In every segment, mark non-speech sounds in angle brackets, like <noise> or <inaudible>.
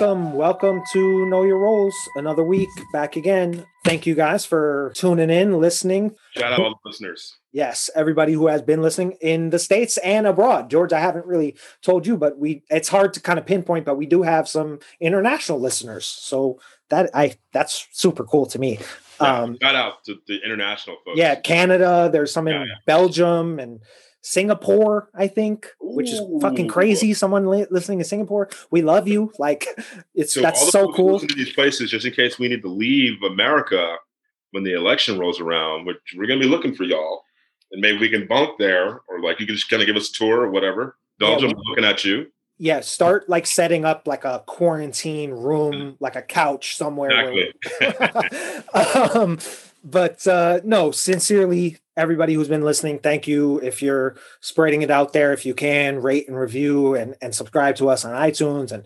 welcome, welcome to Know Your Roles. Another week back again. Thank you guys for tuning in, listening. Shout out all the listeners. Yes, everybody who has been listening in the states and abroad. George, I haven't really told you, but we it's hard to kind of pinpoint, but we do have some international listeners. So that I that's super cool to me. Yeah, um, shout out to the international folks. Yeah, Canada. There's some in yeah, yeah. Belgium and Singapore, I think, which is fucking crazy. Someone li- listening in Singapore, we love you. Like, it's so that's so cool. These places, just in case we need to leave America when the election rolls around, which we're gonna be looking for y'all, and maybe we can bunk there, or like you can just kind of give us a tour or whatever. Belgium, yeah, looking at you. Yeah, start like setting up like a quarantine room, like a couch somewhere. Exactly. Where, <laughs> um, but uh, no, sincerely, everybody who's been listening, thank you. If you're spreading it out there, if you can, rate and review and, and subscribe to us on iTunes and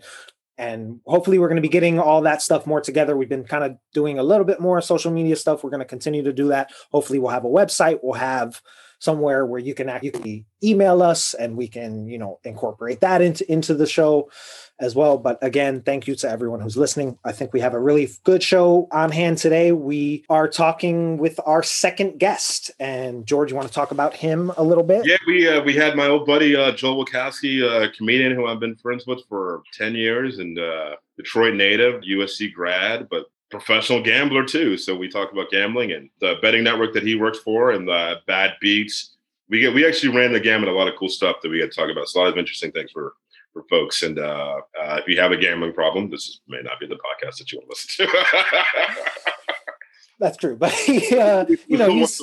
and hopefully we're going to be getting all that stuff more together. We've been kind of doing a little bit more social media stuff. We're going to continue to do that. Hopefully we'll have a website. We'll have somewhere where you can actually email us and we can, you know, incorporate that into into the show as well. But again, thank you to everyone who's listening. I think we have a really good show on hand today. We are talking with our second guest, and George, you want to talk about him a little bit? Yeah, we uh, we had my old buddy uh, Joel Wachowski, a comedian who I've been friends with for ten years, and uh, Detroit native, USC grad, but professional gambler too. So we talked about gambling and the betting network that he worked for, and the bad beats. We get we actually ran the gamut a lot of cool stuff that we had to talk about. So a lot of interesting things for for folks. And uh, uh, if you have a gambling problem, this is, may not be the podcast that you want to listen to. <laughs> That's true, but <laughs> uh, you know, he's,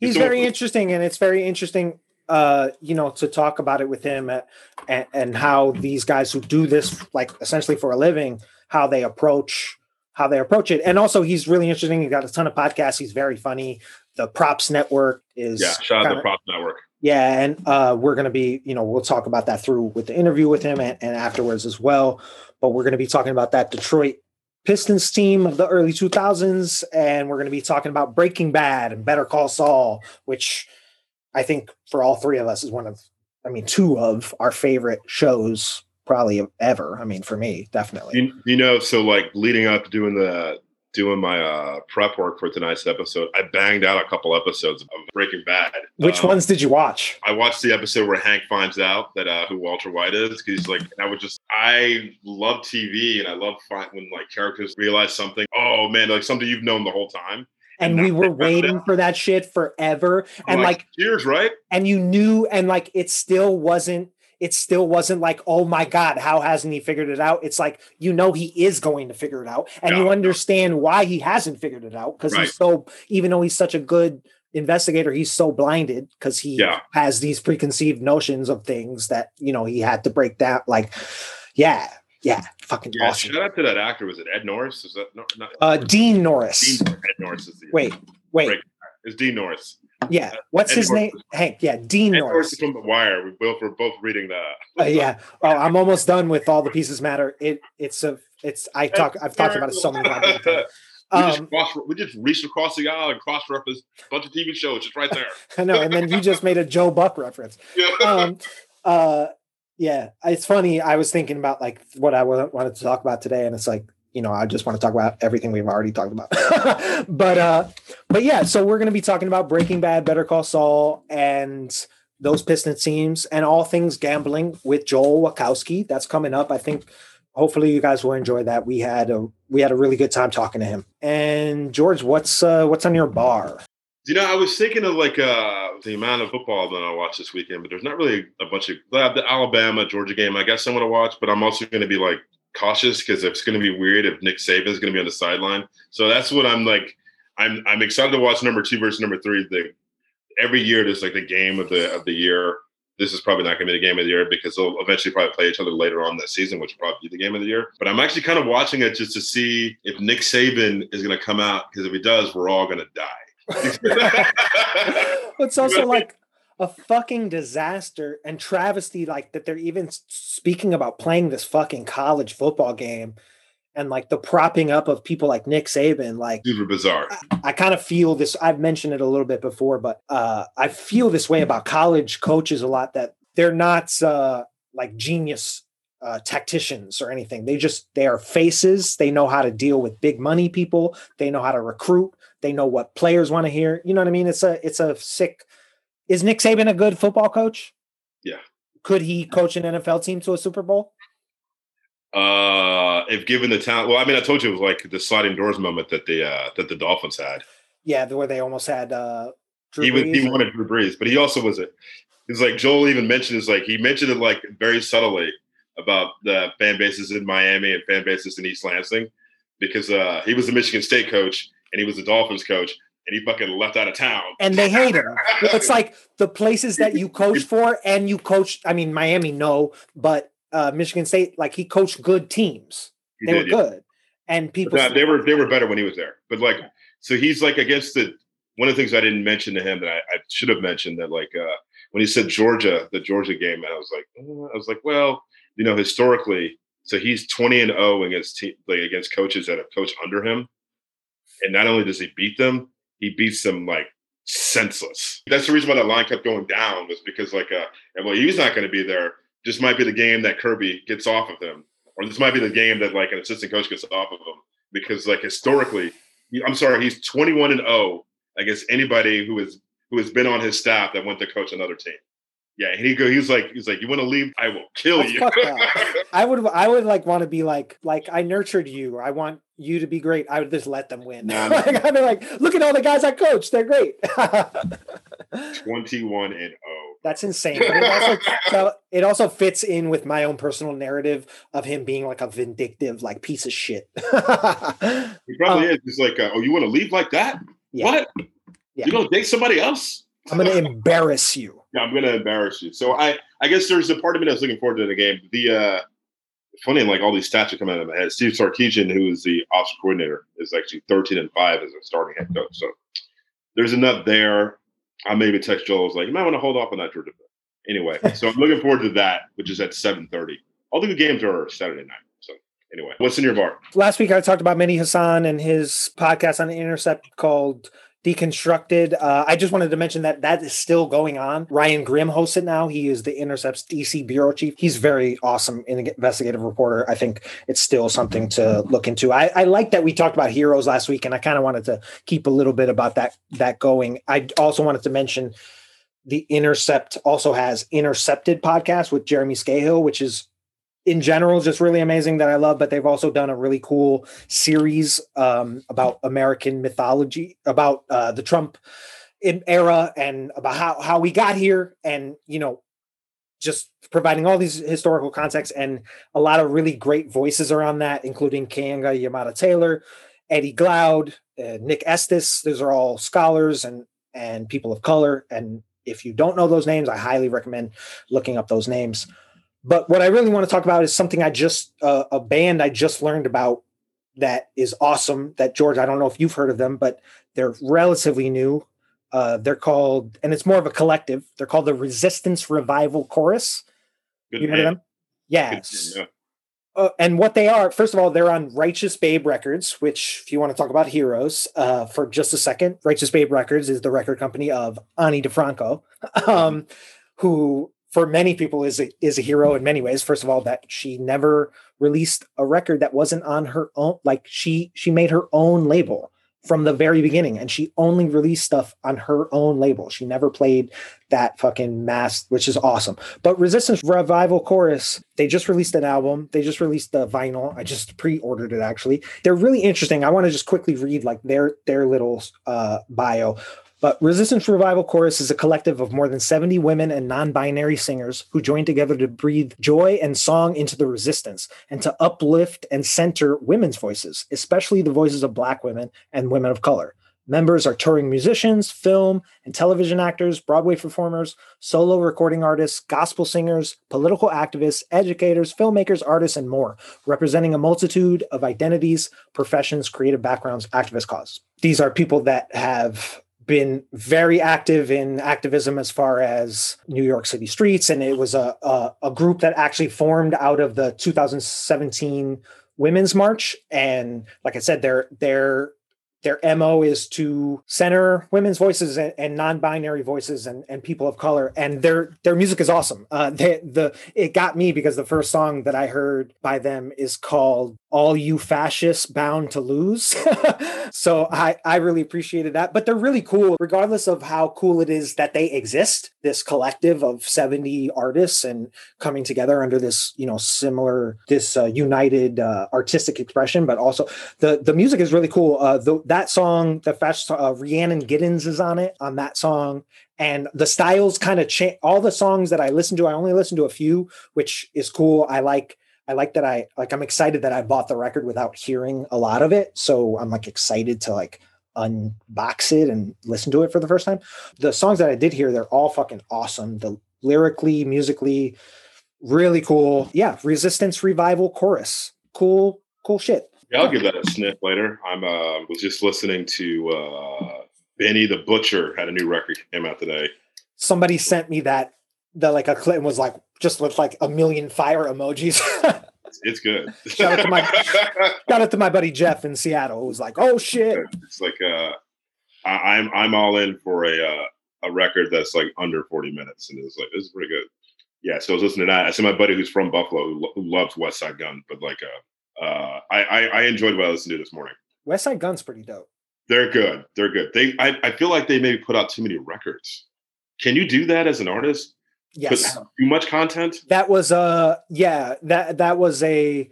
he's very interesting, and it's very interesting, uh, you know, to talk about it with him at, and, and how these guys who do this, like essentially for a living, how they approach how they approach it. And also, he's really interesting. He's got a ton of podcasts. He's very funny. The Props Network is yeah. Shout out to Props Network. Yeah, and uh, we're going to be, you know, we'll talk about that through with the interview with him and, and afterwards as well. But we're going to be talking about that Detroit Pistons team of the early 2000s, and we're going to be talking about Breaking Bad and Better Call Saul, which I think for all three of us is one of, I mean, two of our favorite shows probably ever. I mean, for me, definitely. You, you know, so like leading up to doing the doing my uh, prep work for tonight's episode, I banged out a couple episodes of Breaking Bad. Which um, ones did you watch? I watched the episode where Hank finds out that uh, who Walter White is because he's like, I would just, I love TV and I love when like characters realize something. Oh man, like something you've known the whole time. And, and we were waiting for that shit forever. And like, like years, right? And you knew, and like it still wasn't it still wasn't like, oh my God, how hasn't he figured it out? It's like, you know, he is going to figure it out. And yeah. you understand why he hasn't figured it out because right. he's so, even though he's such a good investigator, he's so blinded because he yeah. has these preconceived notions of things that, you know, he had to break down. Like, yeah, yeah, fucking yeah, awesome. Shout out to that actor. Was it Ed Norris? Is that no, not, uh, Dean Norris? Dean, Ed Norris is the wait, wait. It's Dean Norris. Yeah. What's his name? Hank. Yeah. Dean Ed Norris. from The Wire. We both were both reading that. uh, yeah. Oh, I'm almost done with all the pieces matter. It it's a it's I talk I've talked about it so many times. <laughs> we, just um, cross, we just reached across the aisle and cross referenced a bunch of TV shows just right there. <laughs> I know, and then you just made a Joe Buck reference. <laughs> Yeah. Um, uh, yeah, it's funny. I was thinking about like what I wanted to talk about today, and it's like you know, I just want to talk about everything we've already talked about. <laughs> but uh but yeah, so we're going to be talking about Breaking Bad, Better Call Saul and those Pistons teams and all things gambling with Joel Wachowski. That's coming up. I think hopefully you guys will enjoy that. We had a we had a really good time talking to him. And George, what's uh what's on your bar? You know, I was thinking of like uh, the amount of football that I watched this weekend, but there's not really a bunch of the Alabama Georgia game. I guess going to watch, but I'm also going to be like cautious because it's going to be weird if Nick Saban is going to be on the sideline. So that's what I'm like. I'm I'm excited to watch number two versus number three. The every year there's like the game of the of the year. This is probably not going to be the game of the year because they'll eventually probably play each other later on that season, which will probably be the game of the year. But I'm actually kind of watching it just to see if Nick Saban is going to come out because if he does, we're all going to die. <laughs> <laughs> it's also like a fucking disaster and travesty like that they're even speaking about playing this fucking college football game and like the propping up of people like Nick Saban, like super bizarre. I, I kind of feel this. I've mentioned it a little bit before, but uh, I feel this way about college coaches a lot that they're not uh, like genius uh, tacticians or anything. They just they are faces. They know how to deal with big money people. They know how to recruit. They know what players want to hear. You know what I mean? It's a it's a sick. Is Nick Saban a good football coach? Yeah. Could he coach an NFL team to a Super Bowl? Uh, if given the talent, well, I mean, I told you it was like the sliding doors moment that the uh, that the Dolphins had. Yeah, the where they almost had. uh Drew he was he or... wanted Drew Brees, but he also was it. He's like Joel even mentioned is like he mentioned it like very subtly about the fan bases in Miami and fan bases in East Lansing because uh, he was the Michigan State coach and he was the Dolphins coach and he fucking left out of town. And they hate him. it's <laughs> like the places that you coach for and you coach. I mean, Miami, no, but uh, Michigan State, like he coached good teams. He they did, were yeah. good, and people. they were they were better when he was there. But like, so he's like against the one of the things I didn't mention to him that I, I should have mentioned that like uh, when he said Georgia, the Georgia game, and I was like, oh, I was like, well, you know, historically, so he's twenty and zero oh against te- like against coaches that have coached under him, and not only does he beat them, he beats them like senseless. That's the reason why that line kept going down was because like uh, well, he's not going to be there this might be the game that Kirby gets off of him, or this might be the game that like an assistant coach gets off of him because like historically, I'm sorry, he's 21 and 0 against anybody who is who has been on his staff that went to coach another team. Yeah, and he go. He's like, he's like, you want to leave? I will kill you. <laughs> I would, I would like want to be like, like I nurtured you. I want you to be great. I would just let them win. Nah, <laughs> like, I'd be like, look at all the guys I coach. They're great. <laughs> Twenty-one and zero. Oh. That's insane. It also, it also fits in with my own personal narrative of him being like a vindictive, like piece of shit. he probably um, is. He's like, uh, oh, you want to leave like that? Yeah. What? Yeah. You gonna date somebody else? I'm gonna embarrass you. Yeah, I'm gonna embarrass you. So I, I guess there's a part of me that's looking forward to the game. The uh funny, like all these stats are coming out of my head. Steve Sarkisian, who is the ops coordinator, is actually 13 and five as a starting head coach. So there's enough there. I maybe text Joel. I was like, you might want to hold off on that Georgia. Anyway, <laughs> so I'm looking forward to that, which is at 7:30. All the good games are Saturday night. So anyway, what's in your bar? Last week I talked about Mehdi Hasan and his podcast on the Intercept called deconstructed. Uh, I just wanted to mention that that is still going on. Ryan Grim hosts it now. He is the Intercept's DC bureau chief. He's very awesome investigative reporter. I think it's still something to look into. I, I like that we talked about heroes last week, and I kind of wanted to keep a little bit about that that going. I also wanted to mention the Intercept also has Intercepted podcast with Jeremy Scahill, which is in general just really amazing that I love, but they've also done a really cool series um, about American mythology, about uh, the Trump era and about how, how we got here and, you know, just providing all these historical context and a lot of really great voices around that, including Keeanga-Yamahtta Taylor, Eddie Glaude, uh, Nick Estes. Those are all scholars and and people of color. And if you don't know those names, I highly recommend looking up those names. But what I really want to talk about is something I just uh, a band I just learned about that is awesome. That George, I don't know if you've heard of them, but they're relatively new. Uh, they're called, and it's more of a collective. They're called the Resistance Revival Chorus. Good you heard of them? Yes. Yeah. Uh, and what they are, first of all, they're on Righteous Babe Records, which, if you want to talk about heroes uh, for just a second, Righteous Babe Records is the record company of Ani DiFranco, <laughs> um, who for many people is a, is a hero in many ways. First of all that she never released a record that wasn't on her own like she she made her own label from the very beginning and she only released stuff on her own label. She never played that fucking mass which is awesome. But resistance revival chorus they just released an album. They just released the vinyl. I just pre-ordered it actually. They're really interesting. I want to just quickly read like their their little uh bio but Resistance Revival Chorus is a collective of more than 70 women and non binary singers who join together to breathe joy and song into the resistance and to uplift and center women's voices, especially the voices of Black women and women of color. Members are touring musicians, film and television actors, Broadway performers, solo recording artists, gospel singers, political activists, educators, filmmakers, artists, and more, representing a multitude of identities, professions, creative backgrounds, activist causes. These are people that have been very active in activism as far as New York City streets, and it was a, a, a group that actually formed out of the 2017 Women's March. And like I said, they're they're their mo is to center women's voices and, and, non-binary voices and, and people of color and their their music is awesome uh they, the it got me because the first song that i heard by them is called all you fascists bound to lose. <laughs> So i i really appreciated that. But they're really cool regardless of how cool it is that they exist this collective of 70 artists and coming together under this you know similar this uh, united uh, artistic expression but also the the music is really cool. Uh the, that song the fascist uh, rhiannon giddens is on it on that song. And the styles kind of change all the songs that i listen to i only listen to a few which is cool. I like I like that I like I'm excited that I bought the record without hearing a lot of it. So I'm like excited to like unbox it and listen to it for the first time. The songs that I did hear, they're all fucking awesome. The lyrically, musically, really cool. Yeah, Resistance Revival chorus. Cool, cool shit. Yeah, I'll give that a sniff later. I'm uh was just listening to uh Benny the Butcher had a new record came out today. Somebody sent me that the like a clip and was like just with like a million fire emojis. <laughs> it's good. shout out to my <laughs> shout out to my buddy Jeff in Seattle who's like, oh shit. It's like uh I, am I'm, I'm all in for a uh, a record that's like under 40 minutes and it's like this is pretty good. Yeah, so I was listening to that. I see my buddy who's from Buffalo who, who loves Westside Gunn, but like uh uh I, I, I enjoyed what I listened to this morning. Westside Gunn's pretty dope. They're good. They're good. They I, I feel like they maybe put out too many records. Can you do that as an artist? Yes. Too much content. That was a yeah that that was a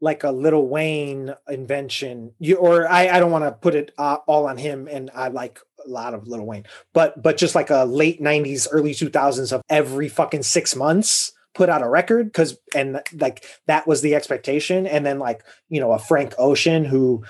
like a Lil Wayne invention. You or I I don't want to put it uh, all on him, and I like a lot of Lil Wayne, but but just like a late '90s, early 2000s of every fucking six months put out a record because and like that was the expectation, and then like you know a Frank Ocean who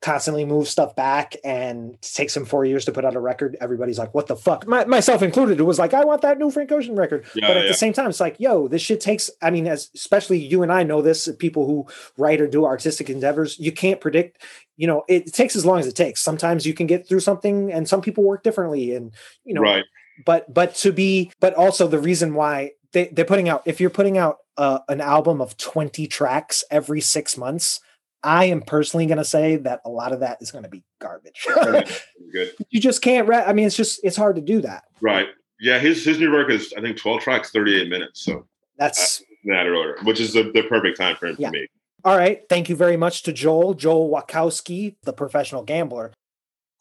constantly moves stuff back and takes him four years to put out a record. Everybody's like, what the fuck? My, myself included, it was like, I want that new Frank Ocean record. Yeah, but at yeah. the same time, it's like, yo, this shit takes, I mean, as especially you and I know this, people who write or do artistic endeavors, you can't predict, you know, it, takes as long as it takes. Sometimes you can get through something and some people work differently and, you know, right. but, but to be, but also the reason why they, they're putting out, if you're putting out uh, an album of 20 tracks every six months, I am personally going to say that a lot of that is going to be garbage. <laughs> Good. You just can't. Re- I mean, it's just it's hard to do that. Right. Yeah. His his new record is I think twelve tracks, thirty eight minutes. So that's uh, that earlier, which is the, the perfect time frame yeah. for me. All right. Thank you very much to Joel Joel Wachowski, the professional gambler.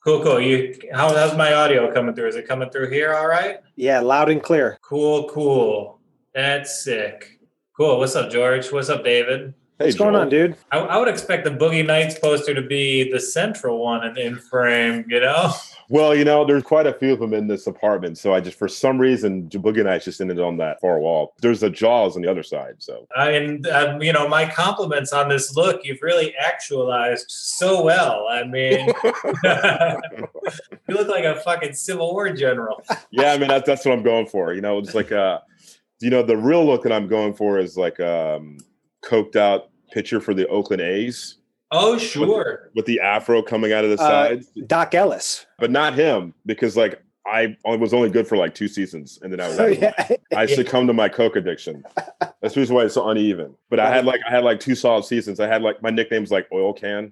Cool, cool. You how how's my audio coming through? Is it coming through here all right? Yeah, loud and clear. Cool, cool. That's sick. Cool. What's up, George? What's up, David? Hey, What's Joel. going on, dude? I, I, would expect the Boogie Nights poster to be the central one in, in frame, you know? <laughs> Well, you know, there's quite a few of them in this apartment. So I just, for some reason, Boogie Nights just ended on that far wall. There's a Jaws on the other side. So, uh, and, um, you know, my compliments on this look, you've really actualized so well. I mean, <laughs> <laughs> you look like a fucking Civil War general. yeah, I mean, that's, that's what I'm going for. You know, it's like, uh, you know, the real look that I'm going for is like, um, coked out pitcher for the Oakland A's. Oh, sure. With, with the afro coming out of the uh, sides. Doc Ellis. But not him, because like I was only good for like two seasons, and then I was <laughs> oh, yeah. I succumbed to my coke addiction. That's the reason why it's so uneven. But I had like I had like two solid seasons. I had like my nickname's like Oil Can,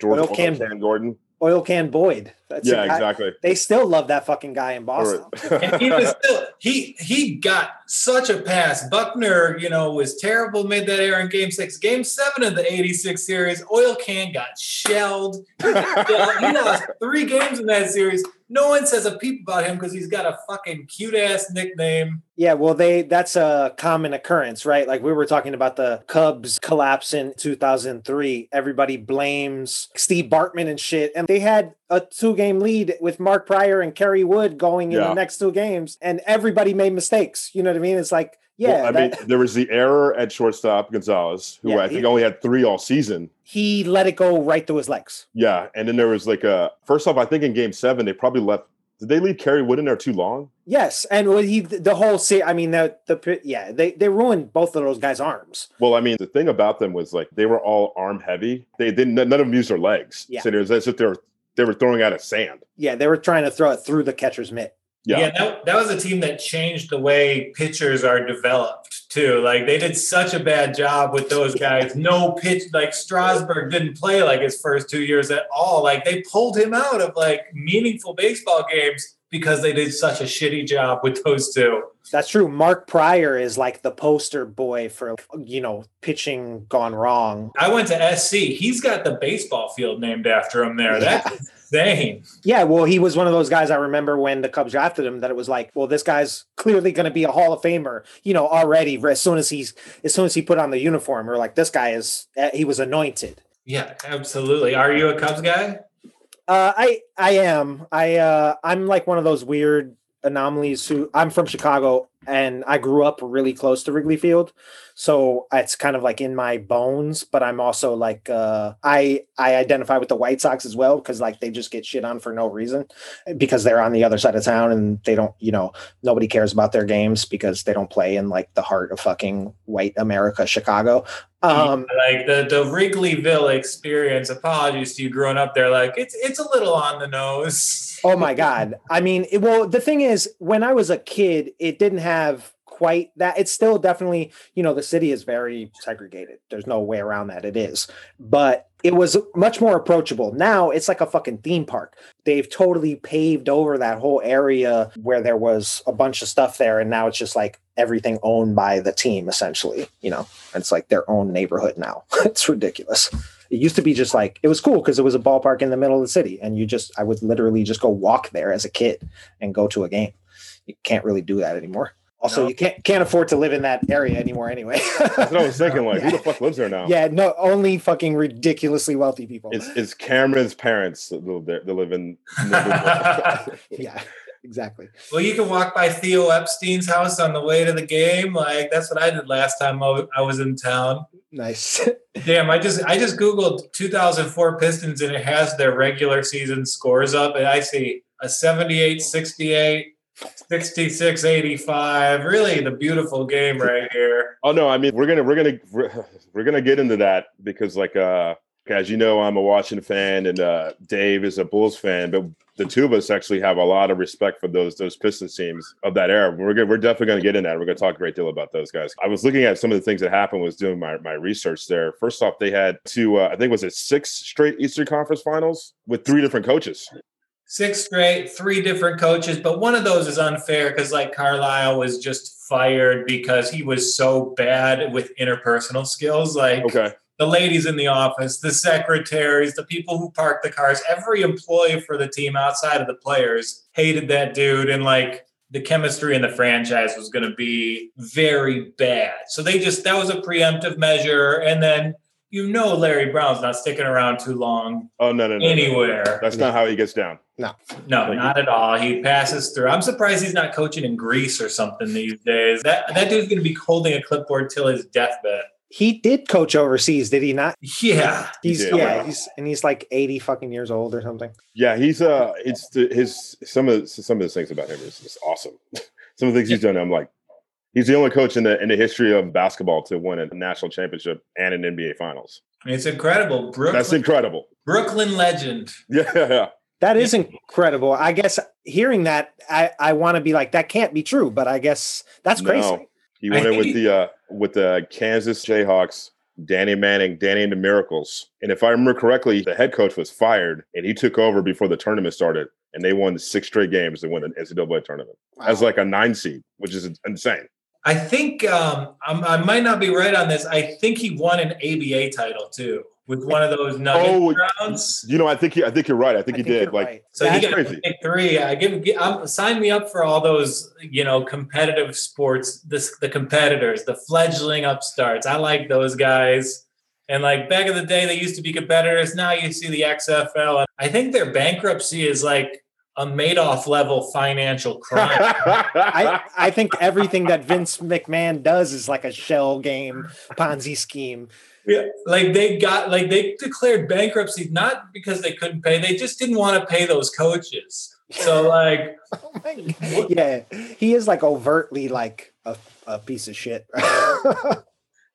George Oil Can, Can Gordon. Oil Can Boyd. That's yeah, exactly. They still love that fucking guy in Boston. <laughs> and he was still he he got such a pass. Buckner, you know, was terrible, made that error in game six. Game seven of the 86 series, Oil Can got shelled. <laughs> he lost three games in that series. No one says a peep about him because he's got a fucking cute ass nickname. Yeah, well, they that's a common occurrence, right? Like we were talking about the Cubs collapse in 2003. Everybody blames Steve Bartman and shit, and they had a two game lead with Mark Prior and Kerry Wood going in yeah. the next two games, and everybody made mistakes. You know what I mean? It's like, yeah. Well, I that, mean, there was the error at shortstop Gonzalez, who yeah, I think he, only had three all season. He let it go right through his legs. Yeah, and then there was like a first off, I think in Game Seven they probably left. Did they leave Kerry Wood in there too long? Yes, and he the whole see. I mean, the the yeah, they they ruined both of those guys' arms. Well, I mean, the thing about them was like they were all arm heavy. They didn't. None of them used their legs. Yeah. So it was as if they were they were throwing out of sand. Yeah, they were trying to throw it through the catcher's mitt. Yeah, yeah that, that was a team that changed the way pitchers are developed too. Like they did such a bad job with those guys. No pitch, like Strasburg didn't play like his first two years at all. Like they pulled him out of like meaningful baseball games because they did such a shitty job with those two. That's true. Mark Prior is like the poster boy for, you know, pitching gone wrong. I went to SC. He's got the baseball field named after him there. Yeah. That's insane. Yeah, well, he was one of those guys I remember when the Cubs drafted him that it was like, well, this guy's clearly going to be a Hall of Famer, you know, already as soon as he's as soon as he put on the uniform. We're like, this guy is eh, he was anointed. Yeah, absolutely. Are you a Cubs guy? Uh, I I am. I uh, I'm like one of those weird anomalies who I'm from Chicago and I grew up really close to Wrigley Field. So it's kind of like in my bones, but I'm also like uh, I I identify with the White Sox as well because like they just get shit on for no reason because they're on the other side of town and they don't, you know, nobody cares about their games because they don't play in like the heart of fucking white America, Chicago. Um, like the the Wrigleyville experience. Apologies to you growing up there. Like it's it's a little on the nose. oh my god! I mean, it, well, the thing is, when I was a kid, it didn't have quite that. It's still definitely, you know, the city is very segregated. There's no way around that. It is, but it was much more approachable. Now it's like a fucking theme park. They've totally paved over that whole area where there was a bunch of stuff there, and now it's just like everything owned by the team essentially. You know, it's like their own neighborhood now. <laughs> it's ridiculous. It used to be just like it was cool because it was a ballpark in the middle of the city, and you just I would literally just go walk there as a kid and go to a game. You can't really do that anymore. Also, no. you can't can't afford to live in that area anymore anyway. That's what I was thinking. Like, yeah. who the <laughs> fuck lives there now? Yeah, no, only fucking ridiculously wealthy people. It's, it's Cameron's parents that live there. They live in. <laughs> yeah, exactly. Well, you can walk by Theo Epstein's house on the way to the game. Like that's what I did last time I was in town. Nice. <laughs> Damn, I just I just googled 2004 Pistons and it has their regular season scores up, and I see a 78, 68. 6685 really the beautiful game right here oh no i mean we're gonna we're gonna we're, gonna get into that because like uh as you know i'm a washington fan and uh dave is a bulls fan but the two of us actually have a lot of respect for those those Pistons teams of that era. We're gonna, we're definitely to get in that. We're to talk a great deal about those guys. I was looking at some of the things that happened. Was doing my my research there. First off, they had two. Uh, I think was it six straight Eastern Conference Finals with three different coaches six straight, three different coaches, but one of those is unfair because like Carlisle was just fired because he was so bad with interpersonal skills. Like okay. the ladies in the office, the secretaries, the people who park the cars, every employee for the team outside of the players hated that dude and like the chemistry in the franchise was going to be very bad. So they just that was a preemptive measure and then you know Larry Brown's not sticking around too long. Oh no, no, no anywhere. No. That's not how he gets down. No, no, not at all. He passes through. I'm surprised he's not coaching in Greece or something these days. That that dude's going to be holding a clipboard till his deathbed. He did coach overseas, did he not? Yeah, he's he yeah, he's and he's like 80 fucking years old or something. Yeah, he's uh, it's his some of some of the things about him is, is awesome. <laughs> some of the things he's done, I'm like, he's the only coach in the in the history of basketball to win a national championship and an NBA Finals. It's incredible. Brooklyn, That's incredible. Brooklyn legend. <laughs> Yeah. That is incredible. I guess hearing that, I, I want to be like, that can't be true, but I guess that's crazy. No. He went in with the uh, with the Kansas Jayhawks, Danny Manning, Danny and the Miracles. And if I remember correctly, the head coach was fired and he took over before the tournament started. And they won six straight games to win an NCAA tournament wow. as like a nine seed, which is insane. I think um, i might not be right on this. I think he won an ABA title too with one of those nugget oh, rounds. You know, I think he, I think you're right. I think I he think did. Like, right. so That's he got crazy. pick three. I give, give I'm, sign me up for all those, you know, competitive sports. This the competitors, the fledgling upstarts. I like those guys. And like back in the day, they used to be competitors. Now you see the XFL. I think their bankruptcy is like a Madoff level financial <laughs> crime. I, I think everything that Vince McMahon does is like a shell game Ponzi scheme. Yeah, like they got like they declared bankruptcy not because they couldn't pay, they just didn't want to pay those coaches. So like <laughs> oh yeah, he is like overtly like a, a piece of shit. <laughs>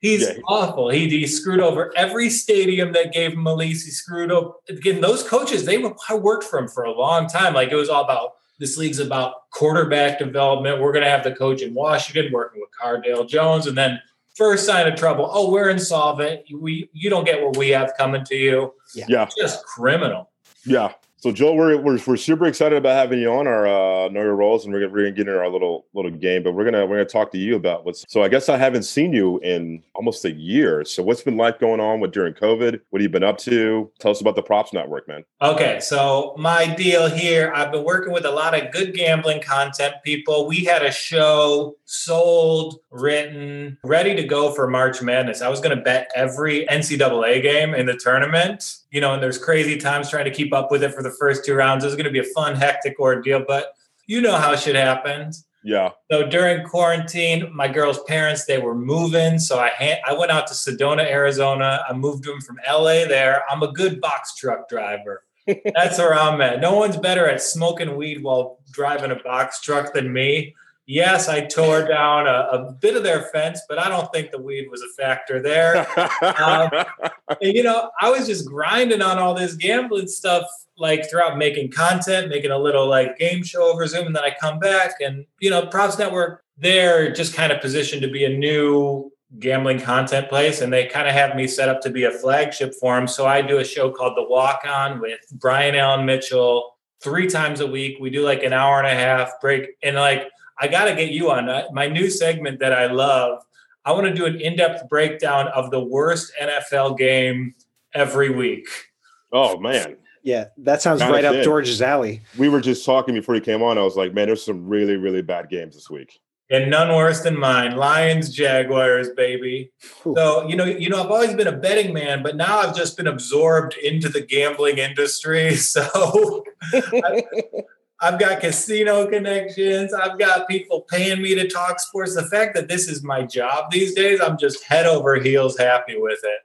He's yeah. awful. He, he screwed over every stadium that gave him a lease. He screwed up again. Those coaches, they I worked for him for a long time. Like it was all about This league's about quarterback development. We're going to have the coach in Washington working with Cardale Jones. And then first sign of trouble, oh, we're insolvent. We, you don't get what we have coming to you. Yeah. yeah. Just criminal. Yeah. So Joel, we're, we're, we're super excited about having you on our uh, know your roles, and we're gonna, we're gonna get into our little little game. But we're gonna we're gonna talk to you about what's. So I guess I haven't seen you in almost a year. So what's been life going on with during COVID? What have you been up to? Tell us about the Props Network, man. Okay, so my deal here, I've been working with a lot of good gambling content people. We had a show sold, written, ready to go for March Madness. I was gonna bet every NCAA game in the tournament you know, and there's crazy times trying to keep up with it for the first two rounds. It was going to be a fun, hectic ordeal, but you know how shit happens. Yeah. So during quarantine, my girl's parents they were moving, so I ha- I went out to Sedona, Arizona. I moved them from LA there. I'm a good box truck driver. <laughs> That's where I'm at. No one's better at smoking weed while driving a box truck than me yes, I tore down a, a, bit of their fence, but I don't think the weed was a factor there. um, <laughs> and, you know, I was just grinding on all this gambling stuff, like throughout making content, making a little like game show over Zoom, and then I come back and you know, Props Network, they're just kind of positioned to be a new gambling content place and they kind of have me set up to be a flagship for them so i do a show called the walk on with brian allen mitchell three times a week we do like an hour and a half break and like I got to get you on uh, my new segment that I love. I want to do an in-depth breakdown of the worst NFL game every week. Oh man. Yeah, that sounds right up George's alley. We were just talking before he came on. I was like, man, there's some really, really bad games this week. And none worse than mine. Lions, Jaguars, baby. So, you know, you know, I've always been a betting man, but now I've just been absorbed into the gambling industry. <laughs> So I, <laughs> I've got casino connections. I've got people paying me to talk sports. The fact that this is my job these days, I'm just head over heels happy with it.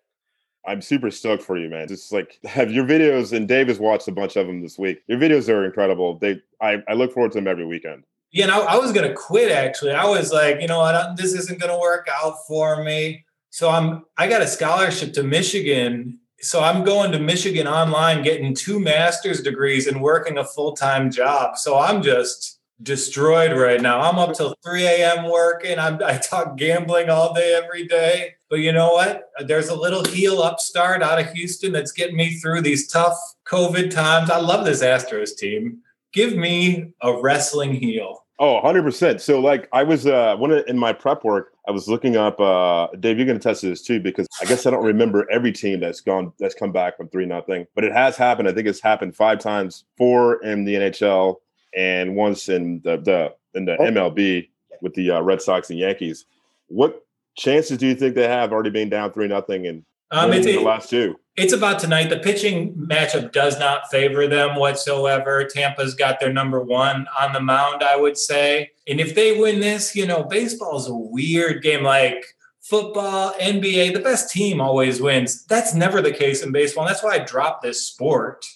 I'm super stoked for you, man. Just like have your videos, and Dave has watched a bunch of them this week. Your videos are incredible. They, I, I look forward to them every weekend. Yeah, and I, I was gonna quit actually. I was like, you know what, this isn't gonna work out for me. So I'm, I got a scholarship to Michigan so I'm going to Michigan online, getting two master's degrees and working a full time job. So I'm just destroyed right now. I'm up till 3 a.m. working. I'm, I talk gambling all day, every day. But you know what? There's a little heel upstart out of Houston that's getting me through these tough COVID times. I love this Astros team. Give me a wrestling heel. Oh, 100%. So, like, I was, uh, one in my prep work, I was looking up, uh, Dave, you're going to test this too, because I guess I don't remember every team that's gone, that's come back from 3 nothing, but it has happened. I think it's happened five times, four in the NHL and once in the, the in the oh. MLB with the uh, Red Sox and Yankees. What chances do you think they have already being down 3 nothing and um, it's, the last two? It's about tonight. The pitching matchup does not favor them whatsoever. Tampa's got their number one on the mound, I would say. And if they win this, you know, baseball is a weird game like football, NBA. The best team always wins. That's never the case in baseball. And that's why I dropped this sport.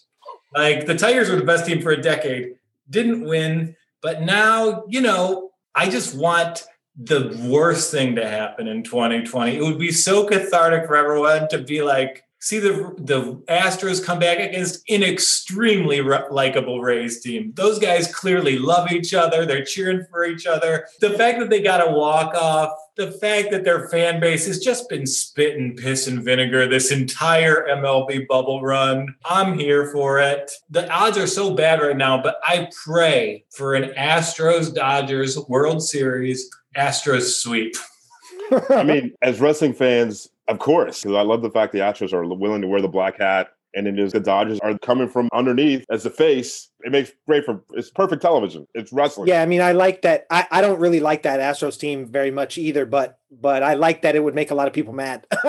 Like the Tigers were the best team for a decade, didn't win. But now, you know, I just want the worst thing to happen in 2020. It would be so cathartic for everyone to be like, see the the Astros come back against an extremely likable Rays team. Those guys clearly love each other. They're cheering for each other. The fact that they got a walk off, the fact that their fan base has just been spitting piss and vinegar this entire MLB bubble run. I'm here for it. The odds are so bad right now, but I pray for an Astros Dodgers World Series Astros sweep. <laughs> I mean, as wrestling fans, of course, because I love the fact the Astros are willing to wear the black hat, and it is the Dodgers are coming from underneath as the face. It makes great for it's perfect television. It's wrestling. Yeah, I mean, I like that. I, I don't really like that Astros team very much either, but but I like that it would make a lot of people mad. <laughs>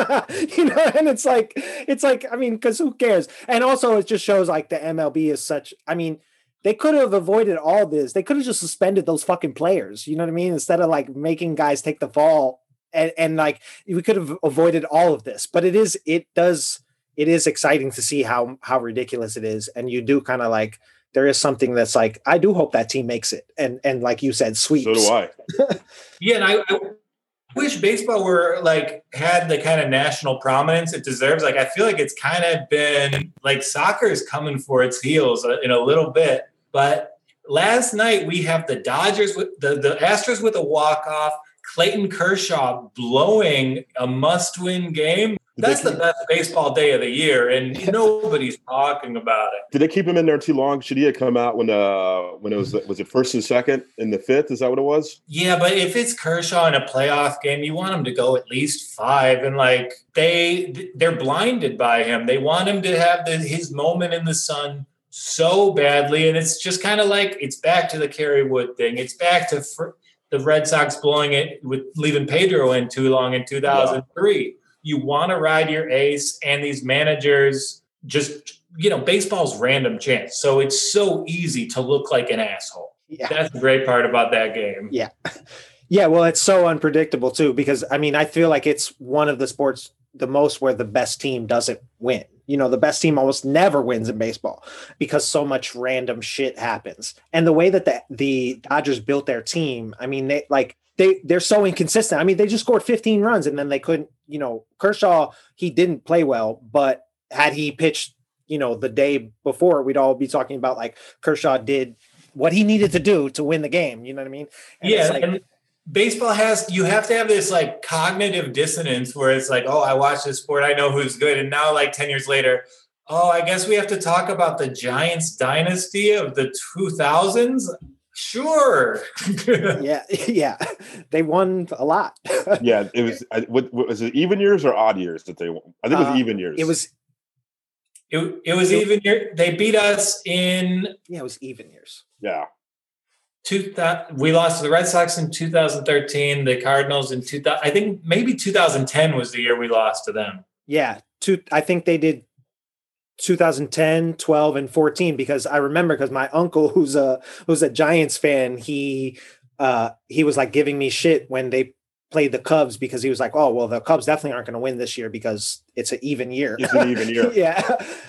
you know, and it's like it's like I mean, because who cares? And also, it just shows like the MLB is such. I mean. They could have avoided all this. They could have just suspended those fucking players. You know what I mean? Instead of like making guys take the fall and, and like we could have avoided all of this but it is it does it is exciting to see how how ridiculous it is and you do kind of like there is something that's like i do hope that team makes it and and like you said sweeps so do i <laughs> yeah and I, I wish baseball were like had the kind of national prominence it deserves like i feel like it's kind of been like soccer is coming for its heels uh, in a little bit but last night we have the Dodgers with the, the Astros with a walk off. Clayton Kershaw blowing a must win game. That's the best baseball day of the year, and <laughs> nobody's talking about it. Did they keep him in there too long? Should he have come out when uh when it was was it first and second in the fifth? Is that what it was? Yeah, but if it's Kershaw in a playoff game, you want him to go at least five, and like they they're blinded by him. They want him to have the, his moment in the sun so badly, and it's just kind of like it's back to the Kerry Wood thing. It's back to fr- the Red Sox blowing it with leaving Pedro in too long in 2003. Yeah you want to ride your ace, and these managers just, you know, baseball's random chance. So it's so easy to look like an asshole. Yeah. That's the great part about that game. Yeah. <laughs> Yeah. Well, it's so unpredictable too, because I mean, I feel like it's one of the sports the most where the best team doesn't win. You know, the best team almost never wins in baseball because so much random shit happens. And the way that the, the Dodgers built their team, I mean, they like they they're so inconsistent. I mean, they just scored 15 runs and then they couldn't, you know, Kershaw, he didn't play well, but had he pitched, you know, the day before, we'd all be talking about like Kershaw did what he needed to do to win the game. You know what I mean? And yeah. Like, and baseball has you have to have this like cognitive dissonance where it's like, oh, I watch this sport, I know who's good. And now like 10 years later, oh, I guess we have to talk about the Giants dynasty of the 2000s. Sure. <laughs> yeah, yeah. They won a lot. <laughs> yeah, it was. What, what, was it? Even years or odd years that they won? I think it was uh, even years. It was. It, it was even year. They beat us in. Yeah, it was even years. Yeah. Two that we lost to the Red Sox in 2013, the Cardinals in 2000. I think maybe 2010 was the year we lost to them. Yeah, two. I think they did 2010 12 and 14 because i remember because my uncle who's a who's a giants fan he uh he was like giving me shit when they played the cubs because he was like oh well the cubs definitely aren't going to win this year because it's an even year it's an even year <laughs> yeah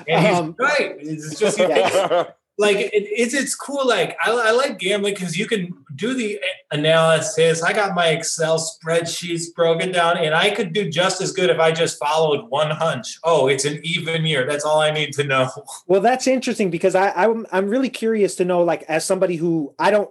and he's um, right it's just <laughs> yeah like it, it's it's cool. Like I, I like gambling because you can do the analysis. I got my Excel spreadsheets broken down, and I could do just as good if I just followed one hunch. Oh, it's an even year. That's all I need to know. <laughs> Well, that's interesting because I I'm I'm really curious to know, like, as somebody who I don't,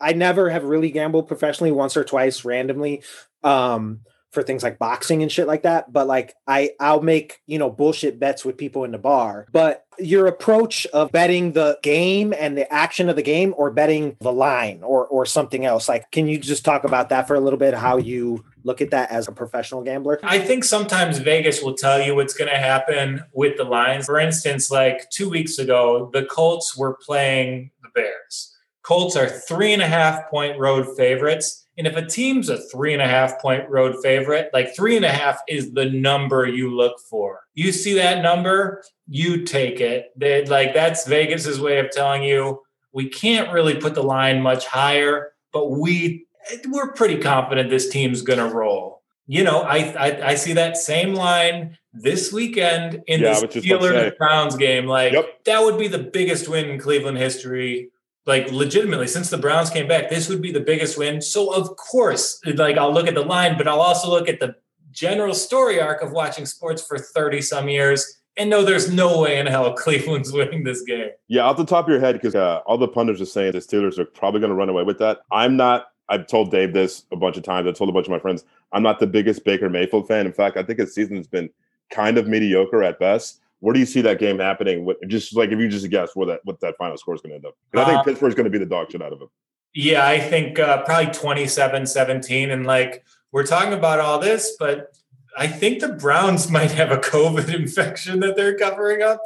I never have really gambled professionally once or twice randomly. Um, for things like boxing and shit like that but like i i'll make you know bullshit bets with people in the bar. But your approach of betting the game and the action of the game or betting the line or or something else like can you just talk about that for a little bit how you look at that as a professional gambler? I think sometimes vegas will tell you what's going to happen with the lines. For instance like two weeks ago the colts were playing the bears. Colts are three and a half point road favorites and if a team's a three and a half point road favorite, like three and a half is the number you look for. You see that number, you take it. They, like that's Vegas's way of telling you we can't really put the line much higher, but we we're pretty confident this team's going to roll. You know, I, I, I see that same line this weekend in yeah, the Steelers Browns game. Like yep. that would be the biggest win in Cleveland history like legitimately since the Browns came back, this would be the biggest win. So of course, like I'll look at the line, but I'll also look at the general story arc of watching sports for 30 some years and no, there's no way in hell <laughs> Cleveland's winning this game. Yeah, off the top of your head, because uh, all the pundits are saying the Steelers are probably going to run away with that. I'm not. I've told Dave this a bunch of times. I told a bunch of my friends. I'm not the biggest Baker Mayfield fan. In fact, I think his season has been kind of mediocre at best where do you see that game happening? What, just like if you just guess what that what that final score is going to end up. I think uh, Pittsburgh's going to be the dog shit out of it. Yeah, I think uh, probably 27-17. And like we're talking about all this, but I think the Browns <laughs> might have a COVID infection that they're covering up.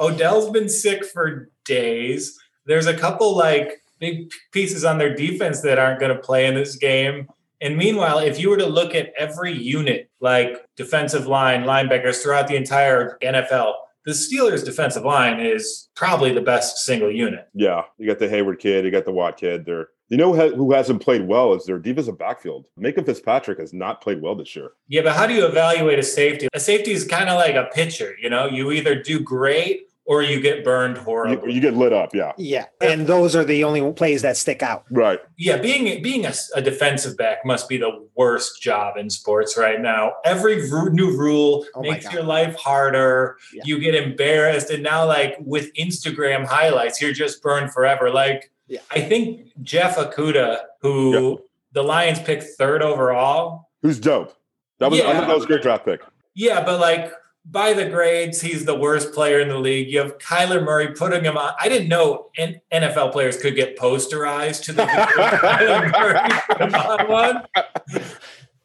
Odell's been sick for days. There's a couple like big pieces on their defense that aren't going to play in this game. And meanwhile, if you were to look at every unit, like defensive line, linebackers throughout the entire NFL, the Steelers' defensive line is probably the best single unit. Yeah, you got the Heyward kid, you got the Watt kid. They're you know who hasn't played well is their defensive backfield. Minkah Fitzpatrick has not played well this year. Yeah, but how do you evaluate a safety? A safety is kind of like a pitcher. You know, you either do great or you get burned horribly. You, you, get lit up, yeah. Yeah, and those are the only plays that stick out. Right. Yeah, being being a, a defensive back must be the worst job in sports right now. Every new rule oh makes your life harder. Yeah. You get embarrassed, and now like with Instagram highlights, you're just burned forever. Like Yeah. I think Jeff Okudah, who yep. the Lions picked third overall. Who's dope. That was yeah. I thought that was a great draft pick. Yeah, but like by the grades, he's the worst player in the league. You have Kyler Murray putting him on. I didn't know NFL players could get posterized to the <laughs> Kyler Murray put him on one.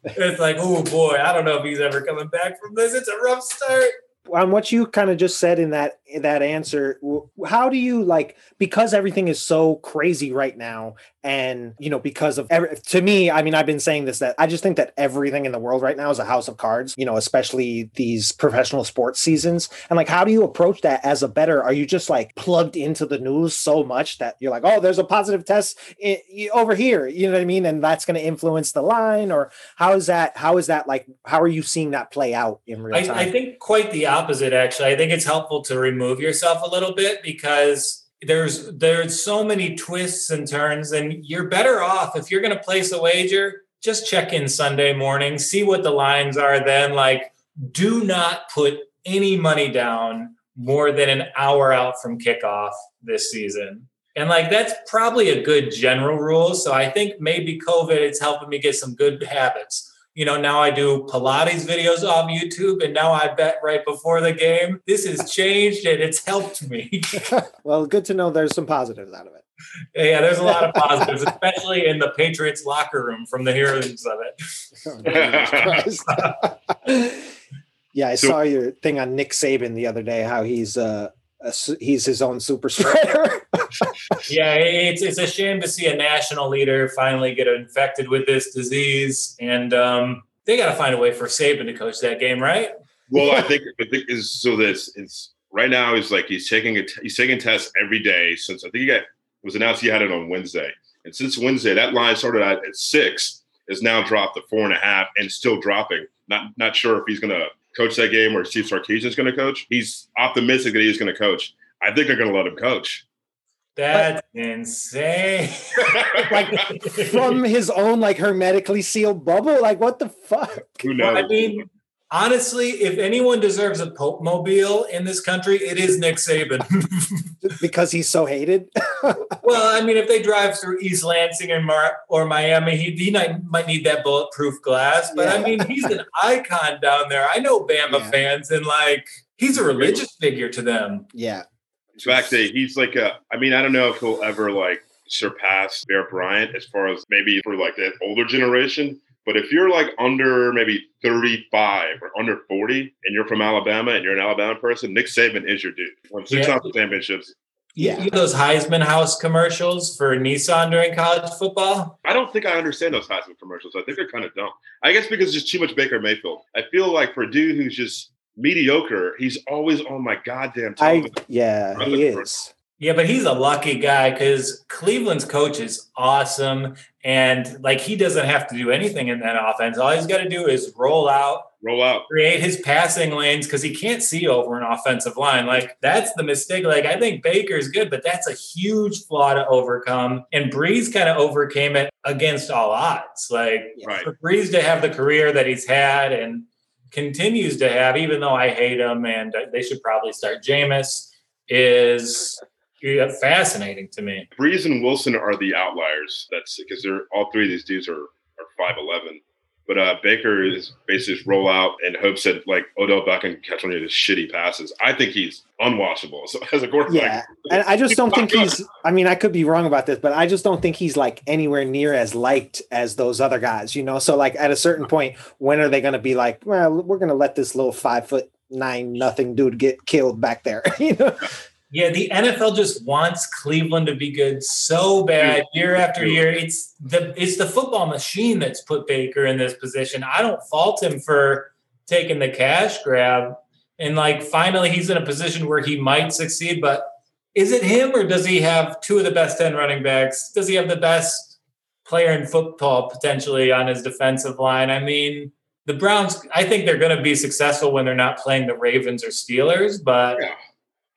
It's like, oh boy, I don't know if he's ever coming back from this. It's a rough start on what you kind of just said in that in that answer how do you like because everything is so crazy right now and you know because of every, to me i mean i've been saying this that i just think that everything in the world right now is a house of cards you know especially these professional sports seasons. And like how do you approach that as a better? Are you just like plugged into the news so much that you're like oh there's a positive test in, over here you know what i mean? And that's going to influence the line or how is that how is that like how are you seeing that play out in real time I, I think quite the opposite actually. I think it's helpful to remove yourself a little bit because there's there's so many twists and turns and you're better off if you're going to place a wager just check in sunday morning see what the lines are then like do not put any money down more than an hour out from kickoff this season. And like that's probably a good general rule so i think maybe covid it's helping me get some good habits you know, now I do Pilates videos on YouTube and now I bet right before the game. This has changed and it's helped me. <laughs> well, good to know there's some positives out of it. Yeah, there's a lot of <laughs> positives, especially in the Patriots locker room from the heroes of it. Oh, <laughs> yeah, I so, saw your thing on Nick Saban the other day, how he's uh a, he's his own super spreader. Yeah, it's it's a shame to see a national leader finally get infected with this disease, and um, they got to find a way for Saban to coach that game, right? Well, I think I think is so this it's right now he's like he's taking a t- he's taking tests every day since I think he got was announced he had it on Wednesday, and since Wednesday that line started at, at six is now dropped to four and a half and still dropping. Not not sure if he's gonna coach that game or Steve Sarkisian is going to coach. He's optimistic that he's going to coach. I think they're going to let him coach. That's but, insane. <laughs> like from his own like hermetically sealed bubble. Like what the fuck? Who knows? I mean, honestly, if anyone deserves a Pope mobile in this country, it is Nick Saban. <laughs> because he's so hated. <laughs> well, I mean, if they drive through East Lansing or, Mar- or Miami, he, he might, might need that bulletproof glass. But yeah. I mean, he's an icon down there. I know Bama yeah. fans, and like he's a religious figure to them. Yeah. In fact, he's like a. I mean, I don't know if he'll ever like surpass Bear Bryant as far as maybe for like that older generation. But if you're like under maybe 35 or under 40 and you're from Alabama and you're an Alabama person, Nick Saban is your dude. Won six yeah. championships. Yeah. You those Heisman House commercials for Nissan during college football? I don't think I understand those Heisman commercials. I think they're kind of dumb. I guess because it's just too much Baker Mayfield. I feel like for a dude who's just mediocre, he's always on my goddamn I, yeah, he is. Yeah, but he's a lucky guy because Cleveland's coach is awesome. And like he doesn't have to do anything in that offense. All he's got to do is roll out, roll out, create his passing lanes because he can't see over an offensive line. Like that's the mistake. Like I think Baker's good, but that's a huge flaw to overcome. And Brees kind of overcame it against all odds. Like right. for Brees to have the career that he's had and continues to have, even though I hate him and they should probably start Jameis, is fascinating to me. Brees and Wilson are the outliers. That's because they're all three of these dudes are are five eleven. But uh, Baker is basically just roll out and hopes that like Odell Beckham can catch one of his shitty passes. I think he's unwatchable so, <laughs> as a quarterback. Yeah, and I just don't think he's. I mean, I could be wrong about this, but I just don't think he's like anywhere near as liked as those other guys. You know, so like at a certain point, when are they going to be like, well, we're going to let this little five foot nine nothing dude get killed back there? <laughs> you know. Yeah, the NFL just wants Cleveland to be good so bad year after year. It's the it's the football machine that's put Baker in this position. I don't fault him for taking the cash grab. And like finally he's in a position where he might succeed, but is it him or does he have two of the best 10 running backs? Does he have the best player in football potentially on his defensive line? I mean, the Browns, I think they're going to be successful when they're not playing the Ravens or Steelers, but yeah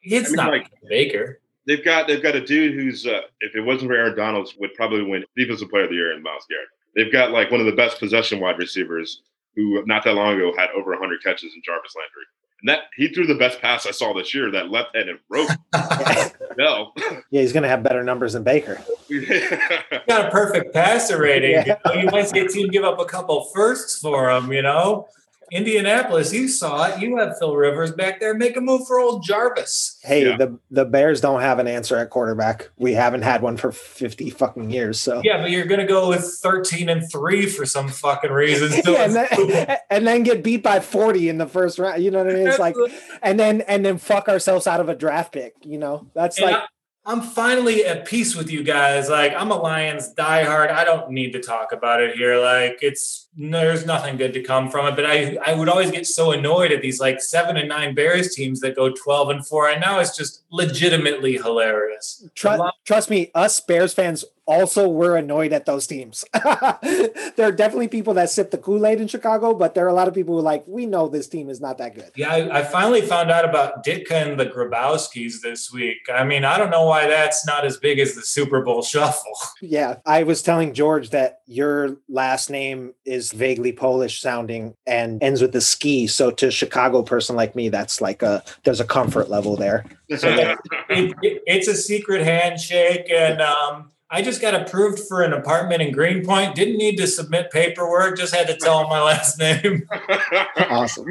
it's I mean, not like Baker. They've got they've got a dude who's uh, if it wasn't for Aaron Donald's would probably win defensive player of the year in Myles Garrett. They've got like one of the best possession wide receivers who not that long ago had over 100 catches in Jarvis Landry. And that he threw the best pass I saw this year, that left-handed rope. <laughs> no. Yeah, he's going to have better numbers than Baker. <laughs> got a perfect passer rating. <laughs> Yeah. You, know, you might see a team give up a couple firsts for him, you know? Indianapolis, you saw it. You have Phil Rivers back there. Make a move for old Jarvis. Hey, yeah. the the Bears don't have an answer at quarterback. We haven't had one for fifty fucking years. So yeah, but you're gonna go with thirteen and three for some fucking reason. <laughs> yeah, and, then, <laughs> and, then, get beat by forty in the first round. You know what I mean? It's like, and then and then fuck ourselves out of a draft pick. You know, that's and like. I, I'm finally at peace with you guys. Like I'm a Lions diehard. I don't need to talk about it here. Like it's there's nothing good to come from it. But I I would always get so annoyed at these like seven and nine Bears teams that go twelve and four, and now it's just legitimately hilarious. Trust, trust me, us Bears fans also were annoyed at those teams. <laughs> there are definitely people that sip the Kool Aid in Chicago, but there are a lot of people who are like, we know this team is not that good. Yeah, I, I, finally found out about Ditka and the Grabowskis this week. I mean, I don't know why that's not as big as the Super Bowl <laughs> shuffle. Yeah, I was telling George that your last name is vaguely Polish sounding and ends with the ski. So to a Chicago person like me, that's like a there's a comfort level there. <laughs> So it, it, it's a secret handshake and. um I just got approved for an apartment in Greenpoint. Didn't need to submit paperwork. Just had to tell them my last name. <laughs> awesome.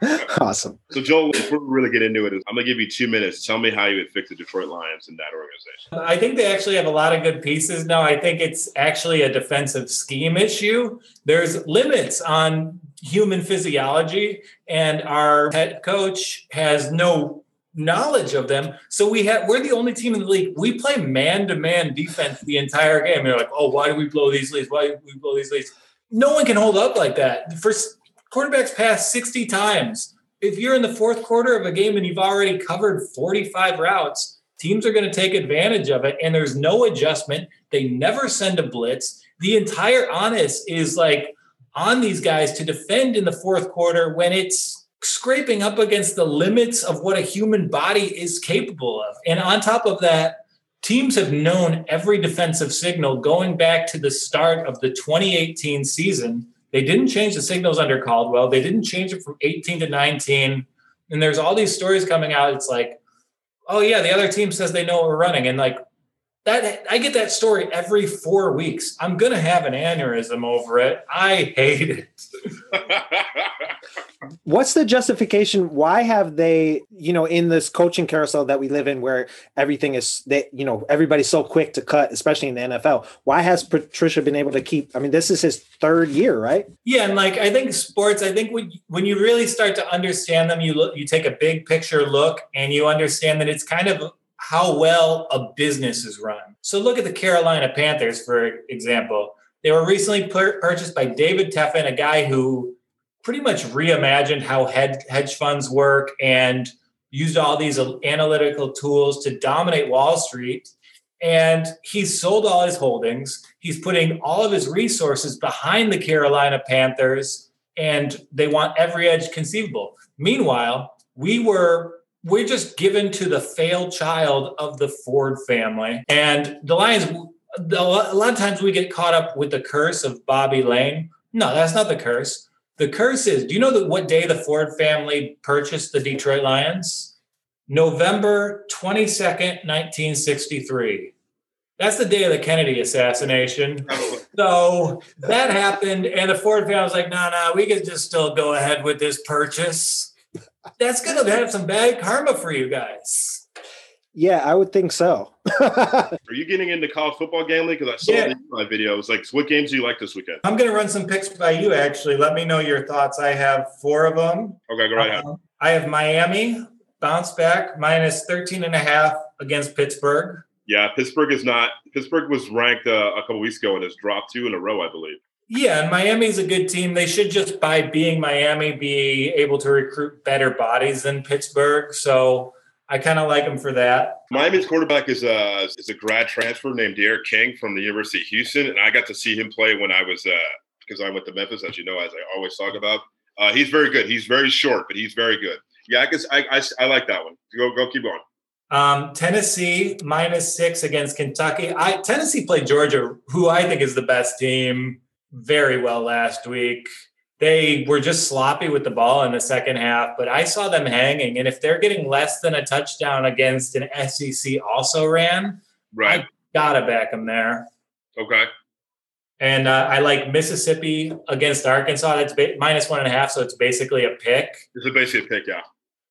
<laughs> awesome. So, Joel, before we really get into it, I'm going to give you two minutes. Tell me how you would fix the Detroit Lions in that organization. I think they actually have a lot of good pieces now. I think it's actually a defensive scheme issue. There's limits on human physiology, and our head coach has no knowledge of them. So we have we're the only team in the league. We play man-to-man defense the entire game. They're like, oh, why do we blow these leads? Why do we blow these leads? No one can hold up like that. The First quarterbacks pass 60 times. If you're in the fourth quarter of a game and you've already covered 45 routes, teams are going to take advantage of it. And there's no adjustment. They never send a blitz. The entire honest is like on these guys to defend in the fourth quarter when it's scraping up against the limits of what a human body is capable of. And on top of that, teams have known every defensive signal going back to the start of the 2018 season. They didn't change the signals under Caldwell. They didn't change it from 18 to 19. And there's all these stories coming out. It's like, oh yeah, the other team says they know what we're running. And like that I get that story every four weeks. I'm gonna have an aneurysm over it. I hate it. <laughs> What's the justification? Why have they, you know, in this coaching carousel that we live in where everything is that, you know, everybody's so quick to cut, especially in the NFL. Why has Patricia been able to keep I mean, this is his third year, right? Yeah, and like I think sports, I think when when you really start to understand them, you look you take a big picture look and you understand that it's kind of how well a business is run. So look at the Carolina Panthers, for example. They were recently pur- purchased by David Tepper, a guy who pretty much reimagined how hedge funds work and used all these analytical tools to dominate Wall Street. And he's sold all his holdings. He's putting all of his resources behind the Carolina Panthers, and they want every edge conceivable. Meanwhile, we were we're just given to the failed child of the Ford family. And the Lions, a lot of times we get caught up with the curse of Bobby Layne. No, that's not the curse. The curse is do you know that what day the Ford family purchased the Detroit Lions? November 22nd, 1963. That's the day of the Kennedy assassination. <laughs> So that happened, and the Ford family was like, no, nah, no, nah, we could just still go ahead with this purchase that's going to have some bad karma for you guys. Yeah, I would think so. <laughs> Are you getting into college football gambling? Because I saw yeah. my videos. Like, what games do you like this weekend? I'm going to run some picks by you, actually. Let me know your thoughts. I have four of them. Okay, go right ahead. Um, I have Miami bounce back minus 13 and a half against Pittsburgh. Yeah, Pittsburgh is not. Pittsburgh was ranked uh, a couple weeks ago and has dropped two in a row, I believe. Yeah, and Miami's a good team. They should just by being Miami be able to recruit better bodies than Pittsburgh. So I kind of like them for that. Miami's quarterback is a is a grad transfer named D'Eriq King from the University of Houston, and I got to see him play when I was uh, because I went to Memphis, as you know, as I always talk about. Uh, he's very good. He's very short, but he's very good. Yeah, I guess I, I, I like that one. Go go keep going. Um, Tennessee minus six against Kentucky. I Tennessee played Georgia, who I think is the best team very well last week. They were just sloppy with the ball in the second half, but I saw them hanging. And if they're getting less than a touchdown against an SEC also ran, right. Gotta back them there. Okay. And uh, I like Mississippi against Arkansas. That's ba- minus one and a half, so it's basically a pick. It's a basically a pick, yeah.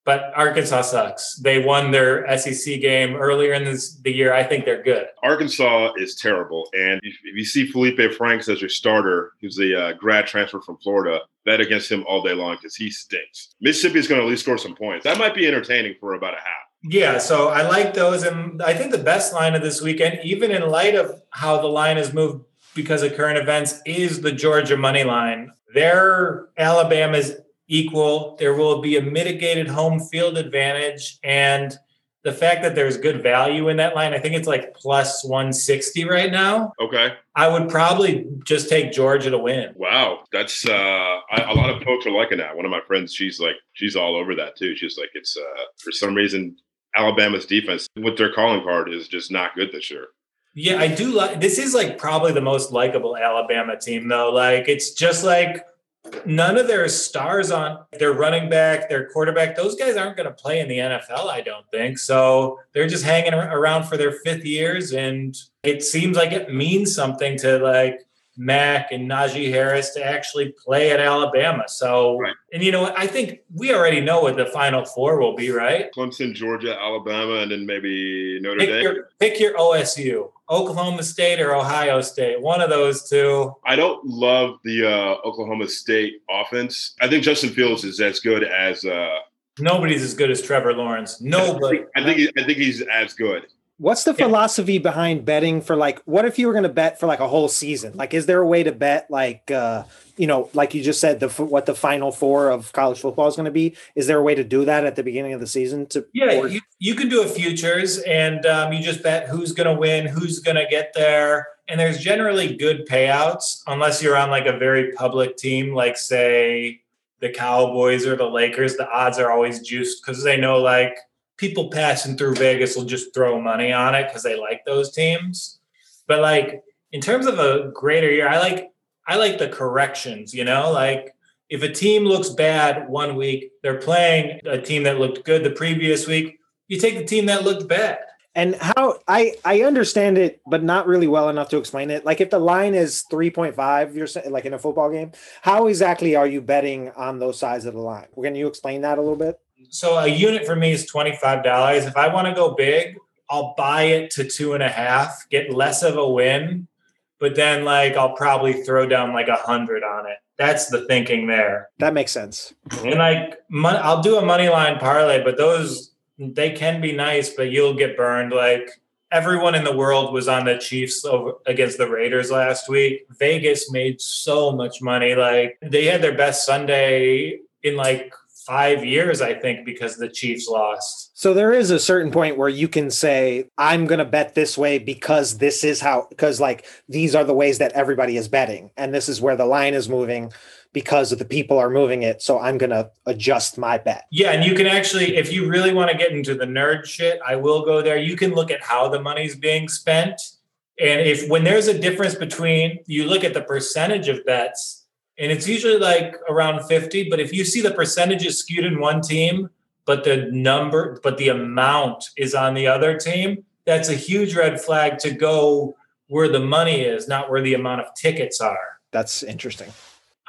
But Arkansas sucks. They won their SEC game earlier in this, the year. I think they're good. Arkansas is terrible, and if you see Felipe Franks as your starter, who's a uh, grad transfer from Florida, bet against him all day long because he stinks. Mississippi is going to at least score some points. That might be entertaining for about a half. Yeah, so I like those, and I think the best line of this weekend, even in light of how the line has moved because of current events, is the Georgia money line. Their Alabama's equal. There will be a mitigated home field advantage, and the fact that there's good value in that line, I think it's like plus 160 right now. Okay. I would probably just take Georgia to win. Wow, that's uh, I, a lot of folks are liking that. One of my friends, she's like, she's all over that too. She's like, it's uh, for some reason Alabama's defense with their calling card is just not good this year. Yeah, I do like this is like probably the most likable Alabama team though. Like it's just like none of their stars on their running back, their quarterback, those guys aren't going to play in the NFL, I don't think. So they're just hanging around for their fifth years. And it seems like it means something to like Mac and Najee Harris to actually play at Alabama. So, right. and you know what? I think we already know what the final four will be, right? Clemson, Georgia, Alabama, and then maybe Notre pick Dame. Your, pick your OSU, Oklahoma State or Ohio State, one of those two. I don't love the uh, Oklahoma State offense. I think Justin Fields is as good as. Uh, Nobody's as good as Trevor Lawrence. Nobody. I think, he, I think he's as good. What's the philosophy behind betting for like what if you were going to bet for like a whole season? Like is there a way to bet like uh you know like you just said the what the final four of college football is going to be? Is there a way to do that at the beginning of the season to Yeah, you, you can do a futures and um, you just bet who's going to win, who's going to get there and there's generally good payouts unless you're on like a very public team like say the Cowboys or the Lakers, the odds are always juiced cuz they know like people passing through Vegas will just throw money on it because they like those teams. But like in terms of a greater year, I like I like the corrections, you know, like if a team looks bad one week, they're playing a team that looked good the previous week, you take the team that looked bad. And how I I understand it, but not really well enough to explain it. Like if the line is three point five, you're like in a football game, how exactly are you betting on those sides of the line? Can you explain that a little bit? So a unit for me is $25. If I want to go big, I'll buy it to two and a half, get less of a win, but then like I'll probably throw down like a hundred on it. That's the thinking there. That makes sense. And like I'll do a money line parlay, but those they can be nice, but you'll get burned. Like everyone in the world was on the Chiefs over, against the Raiders last week. Vegas made so much money. Like they had their best Sunday in like five years, I think, because the Chiefs lost. So there is a certain point where you can say, I'm going to bet this way because this is how, because like these are the ways that everybody is betting. And this is where the line is moving because the people are moving it. So I'm going to adjust my bet. Yeah. And you can actually, if you really want to get into the nerd shit, I will go there. You can look at how the money's being spent. And if when there's a difference between, you look at the percentage of bets and it's usually like around 50 but if you see the percentages skewed in one team but the number but the amount is on the other team that's a huge red flag to go where the money is not where the amount of tickets are. That's interesting.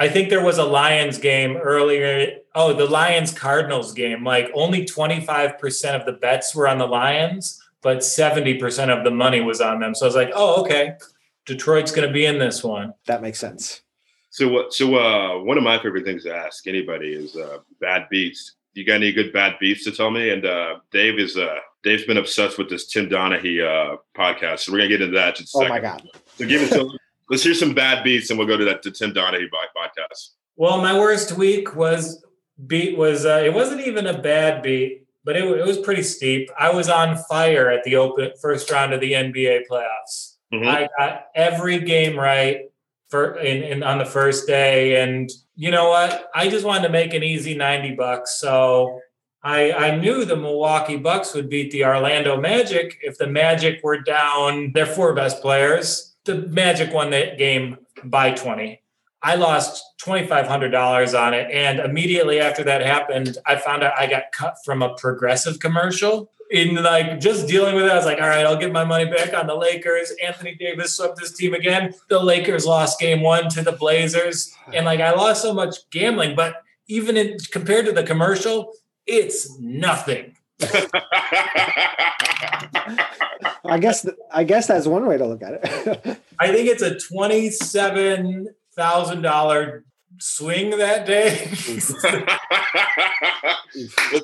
I think there was a lions game earlier oh the lions cardinals game like only 25% of the bets were on the lions but 70% of the money was on them. So i was like oh okay detroit's going to be in this one. That makes sense so what? So uh, one of my favorite things to ask anybody is uh, bad beats. You got any good bad beats to tell me? And uh, Dave is uh, Dave's been obsessed with this Tim Donaghy uh, podcast, so we're gonna get into that. Just oh my god! So give it. To, let's hear some bad beats, and we'll go to that to Tim Donaghy podcast. Well, my worst week was beat was uh, it wasn't even a bad beat, but it, it was pretty steep. I was on fire at the open first round of the NBA playoffs. Mm-hmm. I got every game right for in, in on the first day and you know what i just wanted to make an easy 90 bucks so I, I knew the Milwaukee Bucks would beat the Orlando Magic if the Magic were down their four best players. The Magic won that game by 20. I lost $2,500 on it. And immediately after that happened, I found out I got cut from a progressive commercial. In like just dealing with it, I was like, all right, I'll get my money back on the Lakers. Anthony Davis swept this team again. The Lakers lost game one to the Blazers. And like I lost so much gambling, but even in compared to the commercial, it's nothing. I guess I guess that's one way to look at it. I think it's a twenty-seven thousand dollar swing that day.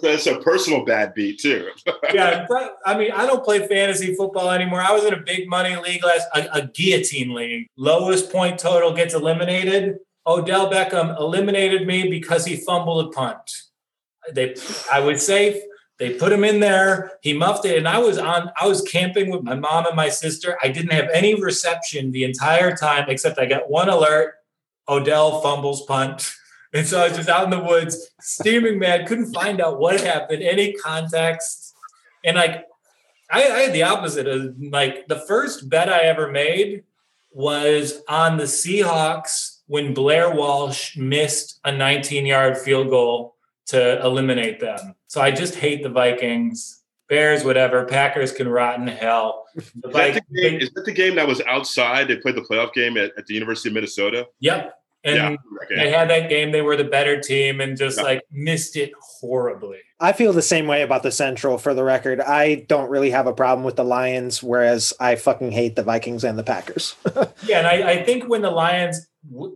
That's a personal bad beat too. <laughs> yeah, I mean, I don't play fantasy football anymore. I was in a big money league last, a, a guillotine league. Lowest point total gets eliminated. Odell Beckham eliminated me because he fumbled a punt. They, I was safe. They put him in there. He muffed it, and I was on. I was camping with my mom and my sister. I didn't have any reception the entire time, except I got one alert Odell fumbles punt. <laughs> And so I was just out in the woods, steaming mad, couldn't find out what happened, any context. And like, I, I had the opposite of like the first bet I ever made was on the Seahawks when Blair Walsh missed a 19 yard field goal to eliminate them. So I just hate the Vikings. Bears, whatever. Packers can rot in hell. Is that, game, is that, the game that was outside? They played the playoff game at, at the University of Minnesota. Yep. And yeah, okay. they had that game. They were the better team and just yeah. like missed it horribly. I feel the same way about the Central for the record. I don't really have a problem with the Lions, whereas I fucking hate the Vikings and the Packers. <laughs> yeah. And I, I think when the Lions,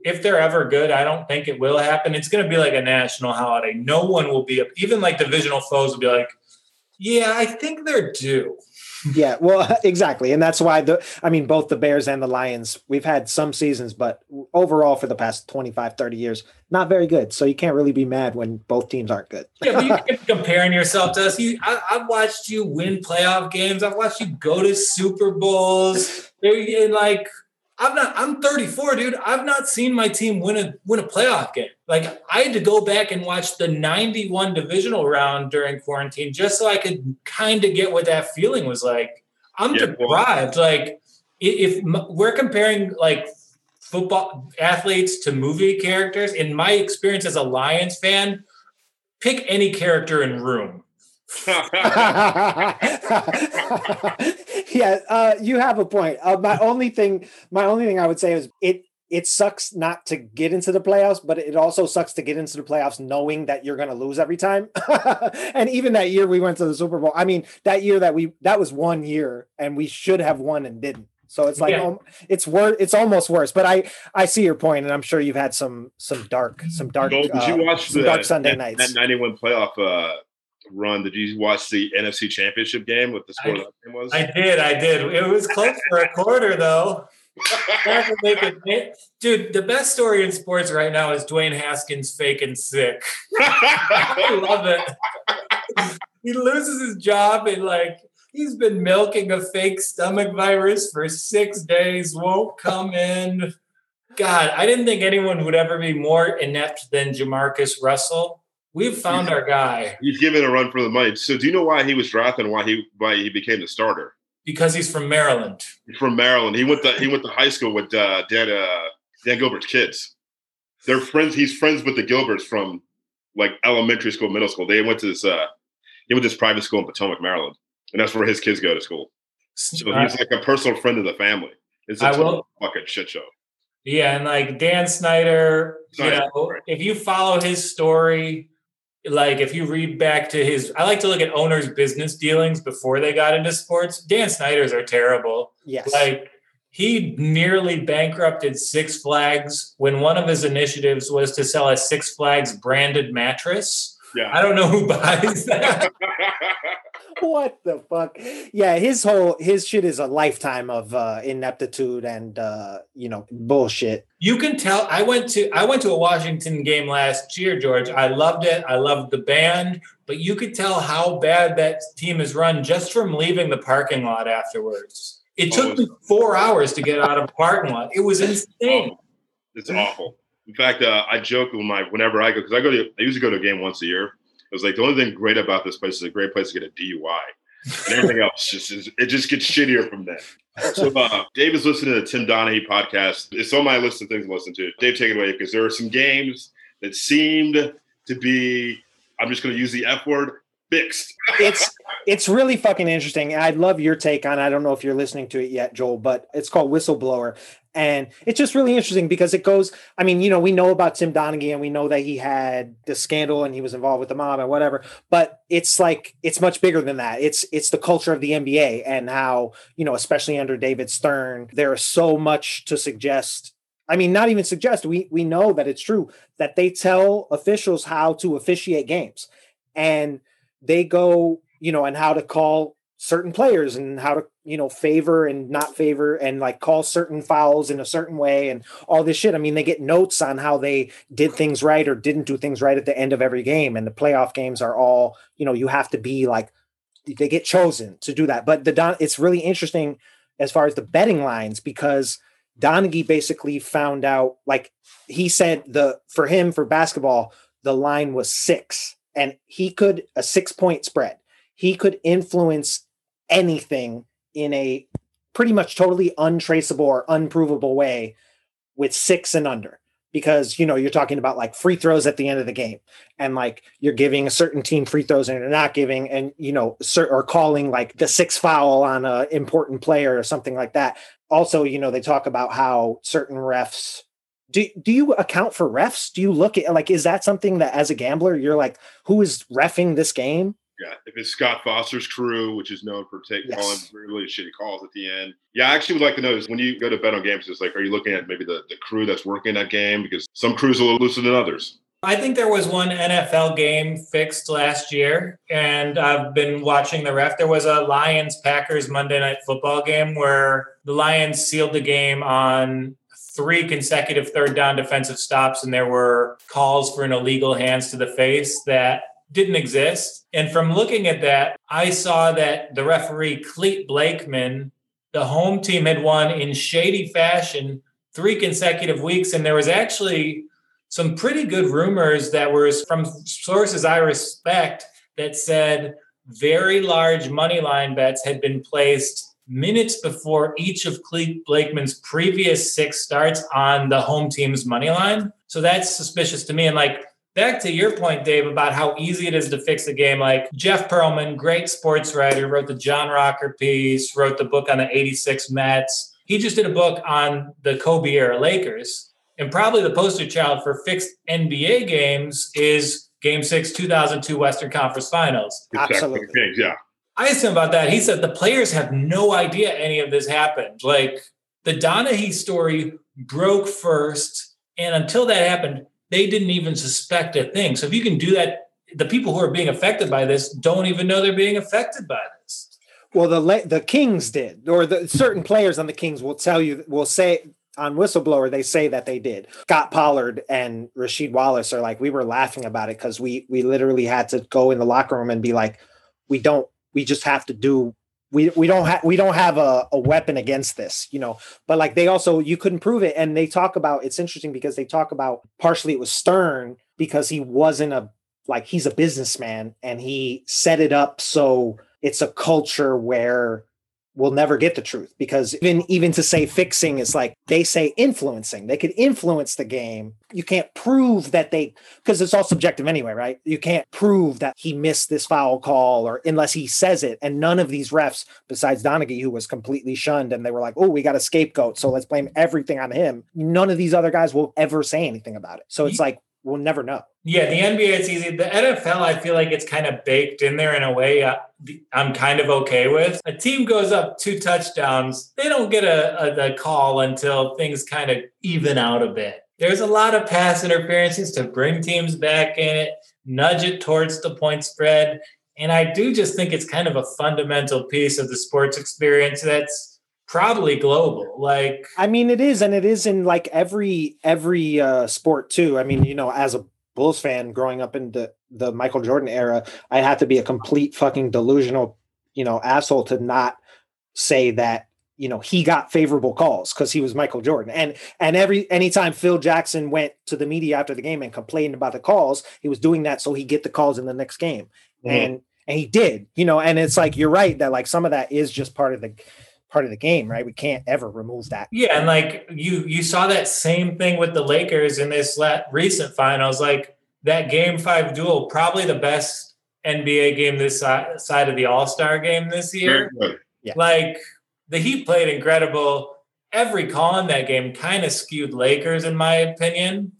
if they're ever good, I don't think it will happen. It's going to be like a national holiday. No one will be, even like divisional foes will be like, yeah, I think they're due. <laughs> yeah, well, <laughs> exactly. And that's why the I mean both the Bears and the Lions, we've had some seasons but overall for the past 25 30 years, not very good. So you can't really be mad when both teams aren't good. yeah, but you <laughs> keep comparing yourself to us. You, I, have watched you win playoff games. I've watched you go to Super Bowls. And like I'm not. I'm 34, dude. I've not seen my team win a win a playoff game. Like I had to go back and watch the 91 divisional round during quarantine just so I could kind of get what that feeling was like. I'm yeah, deprived. Like if we're comparing like football athletes to movie characters, in my experience as a Lions fan, pick any character in Room. <laughs> yeah, uh, you have a point. Uh, my only thing, my only thing I would say is it. It sucks not to get into the playoffs, but it also sucks to get into the playoffs knowing that you're going to lose every time. <laughs> and even that year we went to the Super Bowl. I mean, that year that we that was one year, and we should have won and didn't. So it's like yeah. um, it's worse. It's almost worse. But I I see your point, and I'm sure you've had some some dark some dark. did uh, you watch the dark Sunday that, nights? That 91 playoff uh, run, did you watch the NFC Championship game? What the score I, game was? I did. I did. It was close for a quarter, though. Dude, the best story in sports right now is Dwayne Haskins faking sick. I love it. He loses his job and like he's been milking a fake stomach virus for six days, won't come in. God, I didn't think anyone would ever be more inept than Jamarcus Russell. We've found our guy. He's given a run for the money. So do you know why he was drafted and why he why he became the starter? Because he's from Maryland. He's from Maryland. He went to he went to high school with uh, Dan uh, Dan Gilbert's kids. They're friends. He's friends with the Gilberts from like elementary school, middle school. They went to this uh, he went to this private school in Potomac, Maryland, and that's where his kids go to school. So uh, he's like a personal friend of the family. It's a I will, fucking shit show. Yeah, and like Dan Snyder, Snyder you know, right. if you follow his story, like if you read back to his i like to look at owners business dealings before they got into sports. Dan snyder's are terrible. Yes. Like he nearly bankrupted six flags when one of his initiatives was to sell a six flags branded mattress. Yeah. I don't know who <laughs> buys that <laughs> what the fuck? Yeah, his whole his shit is a lifetime of uh ineptitude and uh you know bullshit. You can tell I went to I went to a Washington game last year, George. I loved it. I loved the band, but you could tell how bad that team is run just from leaving the parking lot afterwards. It took oh, me four hours to get out of the parking lot. It was insane. It's awful. In fact, uh, I joke with my whenever I go because I go to I usually go to a game once a year it was like the only thing great about this place is a great place to get a DUI. And everything else just it just gets shittier from there. So uh, Dave is listening to the Tim Donaghy podcast. It's on my list of things to listen to. Dave, take it away because there are some games that seemed to be. I'm just going to use the F word. Fixed. it's it's really fucking interesting. I'd love your take on. I don't know if you're listening to it yet, Joel, but it's called Whistleblower, and it's just really interesting because it goes. I mean, you know, we know about Tim Donaghy, and we know that he had the scandal and he was involved with the mob and whatever. But it's like it's much bigger than that. It's it's the culture of the NBA and how you know, especially under David Stern, there is so much to suggest I mean, not even suggest. We we know that it's true that they tell officials how to officiate games, and they go, you know, and how to call certain players and how to you know favor and not favor and like call certain fouls in a certain way and all this shit. I mean, they get notes on how they did things right or didn't do things right at the end of every game. And the playoff games are all, you know, you have to be like they get chosen to do that. But the Don, it's really interesting as far as the betting lines because Donaghy basically found out, like he said, the for him for basketball, the line was six, and he could a six point spread. He could influence anything in a pretty much totally untraceable or unprovable way with six and under. Because you know you're talking about like free throws at the end of the game and like you're giving a certain team free throws and you're not giving and you know or calling like the six foul on a important player or something like that. Also you know they talk about how certain refs do, do you account for refs? Do you look at like is that something that as a gambler you're like who is refing this game yeah, if it's Scott Foster's crew, which is known for taking yes. calling really shitty calls at the end. Yeah, I actually would like to know is when you go to bet on games, it's like, are you looking at maybe the, the crew that's working that game? Because some crews are a little looser than others. I think there was one NFL game fixed last year, and I've been watching the ref. There was a Lions Packers Monday night football game where the Lions sealed the game on three consecutive third down defensive stops, and there were calls for an illegal hands to the face that didn't exist. And from looking at that, I saw that the referee, Clete Blakeman, the home team had won in shady fashion three consecutive weeks. And there was actually some pretty good rumors that were from sources I respect that said very large money line bets had been placed minutes before each of Clete Blakeman's previous six starts on the home team's money line. So that's suspicious to me. And like back to your point, Dave, about how easy it is to fix a game. Like Jeff Pearlman, great sports writer, wrote the John Rocker piece, wrote the book on the 86 Mets. He just did a book on the Kobe era Lakers. And probably the poster child for fixed NBA games is Game Six, 2002 Western Conference Finals. Absolutely. Yeah. I asked him about that. He said the players have no idea any of this happened. Like the Donaghy story broke first. And until that happened, they didn't even suspect a thing. So if you can do that, the people who are being affected by this don't even know they're being affected by this. Well, the the Kings did, or the certain players on the Kings will tell you, will say on whistleblower they say that they did. Scot Pollard and Rasheed Wallace are like, we were laughing about it because we we literally had to go in the locker room and be like, we don't, we just have to do we we don't have we don't have a, a weapon against this you know? But like they also you couldn't prove it. And they talk about it's interesting because they talk about partially it was stern because he wasn't a like he's a businessman and he set it up so it's a culture where will never get the truth because even even to say fixing is like they say influencing. They could influence the game. You can't prove that they because it's all subjective anyway right? You can't prove that he missed this foul call or unless he says it. And none of these refs besides Donaghy who was completely shunned and they were like oh we got a scapegoat so let's blame everything on him. None of these other guys will ever say anything about it. So it's like we'll never know. Yeah, the NBA it's easy. The NFL, I feel like it's kind of baked in there in a way uh, I'm kind of okay with. A team goes up two touchdowns, they don't get a, a, a call until things kind of even out a bit. There's a lot of pass interferences to bring teams back in it, nudge it towards the point spread. And I do just think it's kind of a fundamental piece of the sports experience that's probably global like i mean it is and it is in like every every uh sport too i mean you know as a bulls fan growing up in the the michael jordan era I'd have to be a complete fucking delusional you know asshole to not say that you know he got favorable calls because he was michael jordan and and every anytime phil jackson went to the media after the game and complained about the calls he was doing that so he get the calls in the next game mm-hmm. and and he did you know and it's like you're right that like some of that is just part of the part of the game, right? We can't ever remove that. Yeah, and like you you saw that same thing with the Lakers in this recent finals, like that game 5 duel, probably the best NBA game this side of the All Star game this year. Yeah. Like the Heat played incredible. Every call in that game kind of skewed Lakers, in my opinion.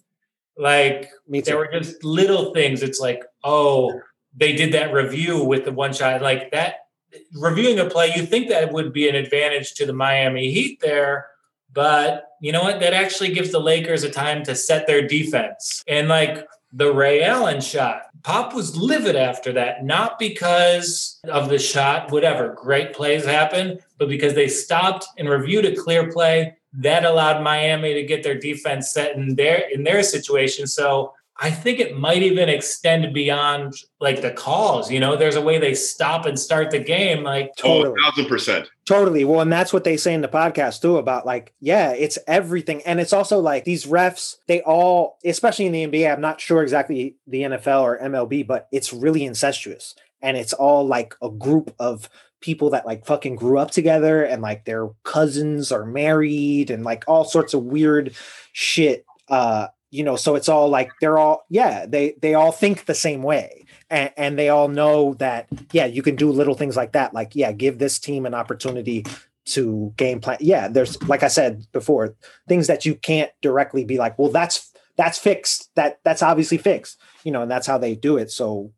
Like there were just little things. It's like, oh, they did that review with the one shot. Like that reviewing a play, you think that would be an advantage to the Miami Heat there. But you know what? That actually gives the Lakers a time to set their defense. And like the Ray Allen shot, Pop was livid after that, not because of the shot, whatever, great plays happened, but because they stopped and reviewed a clear play that allowed Miami to get their defense set in their in their situation. So I think it might even extend beyond like the calls. You know, there's a way they stop and start the game. Like oh, totally, thousand percent, totally. Well, and that's what they say in the podcast too about like, yeah, it's everything, and it's also like these refs. They all, especially in the NBA, I'm not sure exactly the NFL or MLB, but it's really incestuous, and it's all like a group of people that like fucking grew up together and like their cousins are married and like all sorts of weird shit uh you know so it's all like they're all yeah they they all think the same way. And, and they all know that yeah you can do little things like that like yeah give this team an opportunity to game plan. Yeah there's like i said before things that you can't directly be like well that's that's fixed. That that's obviously fixed you know and that's how they do it. So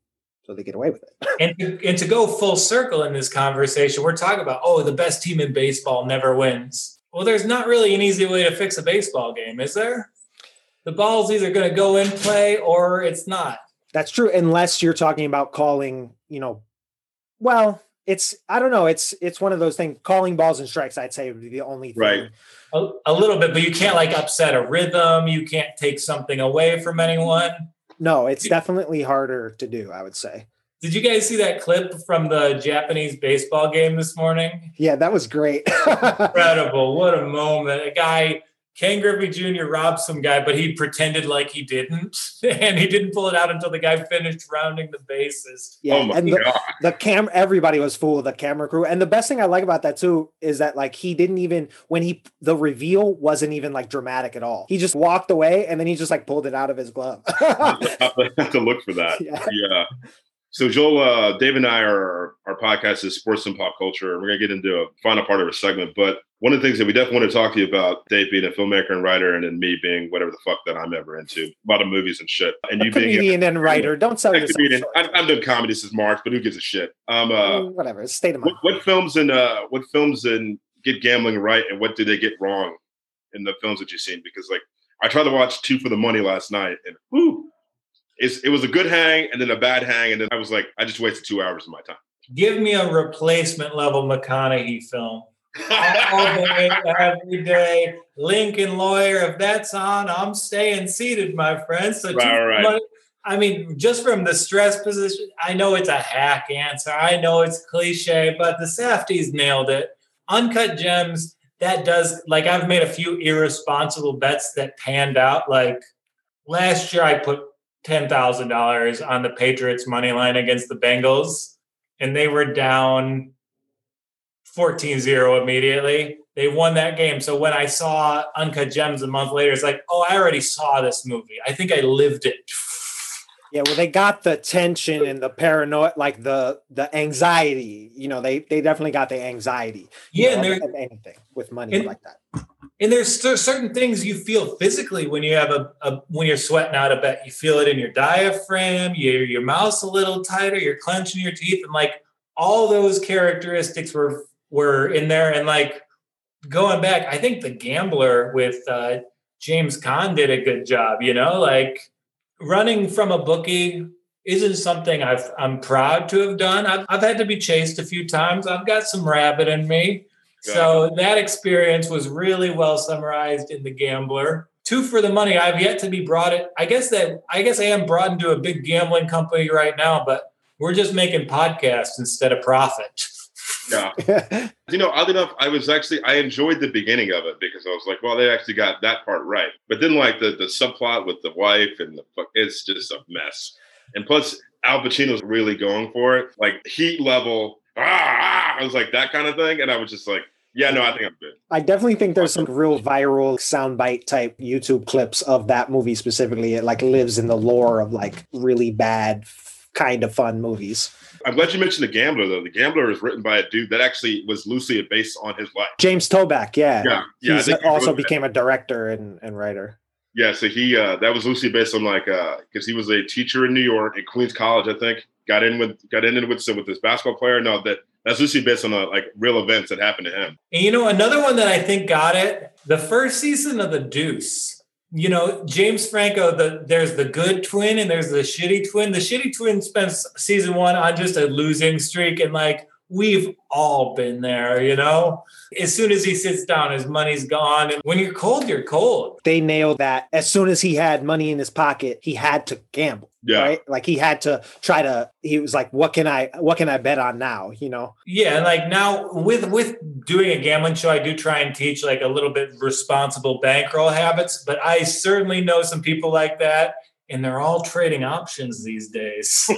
so they get away with it. <laughs> And, and to go full circle in this conversation we're talking about oh the best team in baseball never wins. Well there's not really an easy way to fix a baseball game is there the ball's either going to go in play or it's not. That's true, unless you're talking about calling, you know, well, it's I don't know. It's it's one of those things. Calling balls and strikes, I'd say, would be the only thing. Right. A, a, little bit, but you can't like upset a rhythm. You can't take something away from anyone. No, it's definitely harder to do. I would say. Did you guys see that clip from the Japanese baseball game this morning? Yeah, that was great. <laughs> Incredible! What a moment! A guy Ken Griffey Jr. robbed some guy, but he pretended like he didn't, <laughs> and he didn't pull it out until the guy finished rounding the bases. Yeah, oh and the, the cam everybody was full of the camera crew. And the best thing I like about that too is that like he didn't even when he the reveal wasn't even like dramatic at all. He just walked away and then he just like pulled it out of his glove. <laughs> I have to look for that. <laughs> Yeah. yeah. So Joel, uh, Dave and I are our podcast is sports and pop culture. We're gonna get into a final part of a segment, but one of the things that we definitely want to talk to you about, Dave being a filmmaker and writer, and then me being whatever the fuck that I'm ever into, a lot of movies and shit. And a you being comedian and writer. Don't sell yourself comedian. I, I'm doing comedy since March, but who gives a shit? Um, uh, mm, whatever. State of mind. What, what films and uh, what films and get gambling right, and what do they get wrong in the films that you've seen? Because like I tried to watch Two for the Money last night, and whoo, it was a good hang and then a bad hang, and then I was like, I just wasted two hours of my time. Give me a replacement level McConaughey film all day, every day. Lincoln Lawyer, if that's on, I'm staying seated, my friend. So right, right. I mean, just from the stress position, I know it's a hack answer. I know it's cliche, but the Safdies nailed it. Uncut gems, that does like I've made a few irresponsible bets that panned out. Like last year, I put ten thousand dollars on the Patriots money line against the Bengals, and they were down 14-0 immediately. They won that game. So when I saw Uncut Gems a month later, it's like, oh, I already saw this movie. I think I lived it. Yeah, well, they got the tension and the paranoia, like the the anxiety. You know, they they definitely got the anxiety. Yeah, know, and anything with money and, like that. And there's certain things you feel physically when you have a, a, when you're sweating out a bet. You feel it in your diaphragm. Your your mouth's a little tighter. You're clenching your teeth, and like all those characteristics were were in there. And like going back, I think the gambler with uh, James Caan did a good job. You know, like running from a bookie isn't something I've, I'm proud to have done. I've, I've had to be chased a few times. I've got some rabbit in me. So that experience was really well summarized in The Gambler. Two for the money. I've yet to be brought it. I guess that I guess I am brought into a big gambling company right now, but we're just making podcasts instead of profit. Yeah. <laughs> you know, oddly enough, I was actually I enjoyed the beginning of it because I was like, well, they actually got that part right. But then like the the subplot with the wife and the fuck it's just a mess. And plus Al Pacino's really going for it. Like heat level, ah, ah, I was like that kind of thing. And I was just like, yeah, no, I think I'm good. I definitely think there's some real viral soundbite type YouTube clips of that movie specifically. It like lives in the lore of like really bad kind of fun movies. I'm glad you mentioned the Gambler though. The Gambler is written by a dude that actually was loosely based on his life. James Toback, yeah, yeah, yeah. He also became that. a director and, and writer. Yeah, so he uh, that was loosely based on like because uh, he was a teacher in New York at Queens College, I think. Got in with got in with with this basketball player. No, that that's loosely based on uh, like real events that happened to him. And you know, another one that I think got it the first season of The Deuce. You know, James Franco. The there's the good twin and there's the shitty twin. The shitty twin spends season one on just a losing streak and like we've all been there, you know? As soon as he sits down, his money's gone. And when you're cold, you're cold. They nailed that. As soon as he had money in his pocket, he had to gamble. Yeah. Right. Like he had to try to, he was like, what can I, what can I bet on now? You know? Yeah. And like now with, with doing a gambling show, I do try and teach like a little bit responsible bankroll habits, but I certainly know some people like that and they're all trading options these days.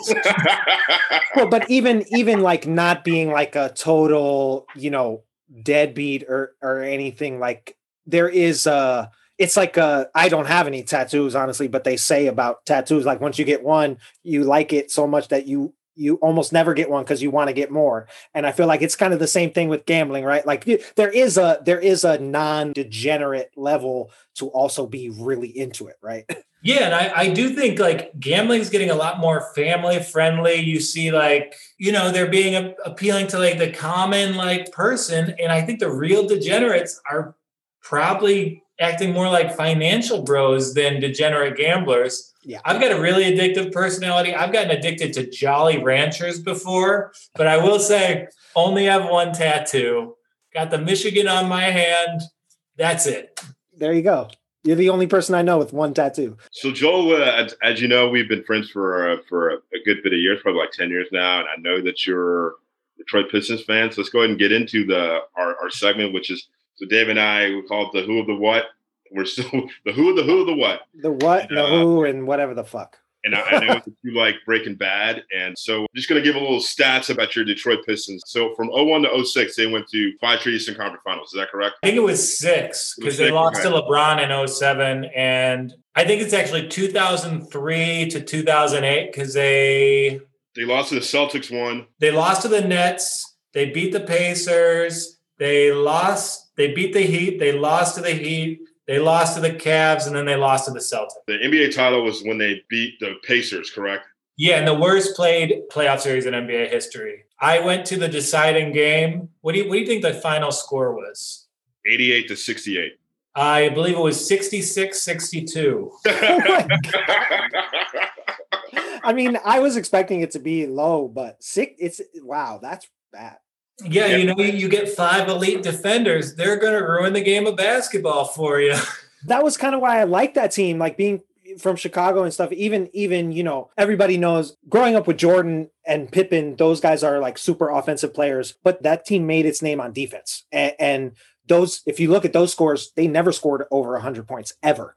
<laughs> well, but even even like not being like a total, you know, deadbeat or or anything like there is a it's like uh I don't have any tattoos honestly, but they say about tattoos like once you get one, you like it so much that you you almost never get one because you want to get more. And i feel like it's kind of the same thing with gambling right? Like there is a there is a non-degenerate level to also be really into it right? <laughs> Yeah, and I, I do think like gambling is getting a lot more family friendly. You see, like you know, they're being a, appealing to like the common like person, and I think the real degenerates are probably acting more like financial bros than degenerate gamblers. Yeah, I've got a really addictive personality. I've gotten addicted to Jolly Ranchers before, but I will say only have one tattoo. Got the Michigan on my hand. That's it. There you go. You're the only person I know with one tattoo. So Joel, uh, as, as, you know, we've been friends for uh, for a, a, good bit of years, probably like ten years now, and I know that you're Detroit Pistons fans. So let's go ahead and get into the our, our segment, which is so Dave and I we call it the Who of the What. We're still <laughs> the Who of the Who of the What. The what, and, the uh, Who, and whatever the fuck. And I, I know you like Breaking Bad. And so I'm just going to give a little stats about your Detroit Pistons. So from 01 to 06, they went to five straight Eastern Conference Finals. Is that correct? I think it was six because they lost to LeBron in 07. And I think it's actually 2003 to 2008 because they. They lost to the Celtics one. They lost to the Nets. They beat the Pacers. They lost. They beat the Heat. They lost to the Heat. They lost to the Cavs and then they lost to the Celtics. The NBA title was when they beat the Pacers, correct? Yeah, and the worst played playoff series in NBA history. I went to the deciding game. What do you what do you think the final score was? 88 to 68. I believe it was 66 62. <laughs> I mean, I was expecting it to be low, but six it's wow, that's bad. Yeah, you know, you get five elite defenders, they're going to ruin the game of basketball for you. <laughs> That was kind of why I like that team, like being from Chicago and stuff. Even, even you know, everybody knows growing up with Jordan and Pippen, those guys are like super offensive players, but that team made its name on defense. And, and those, if you look at those scores, they never scored over 100 points ever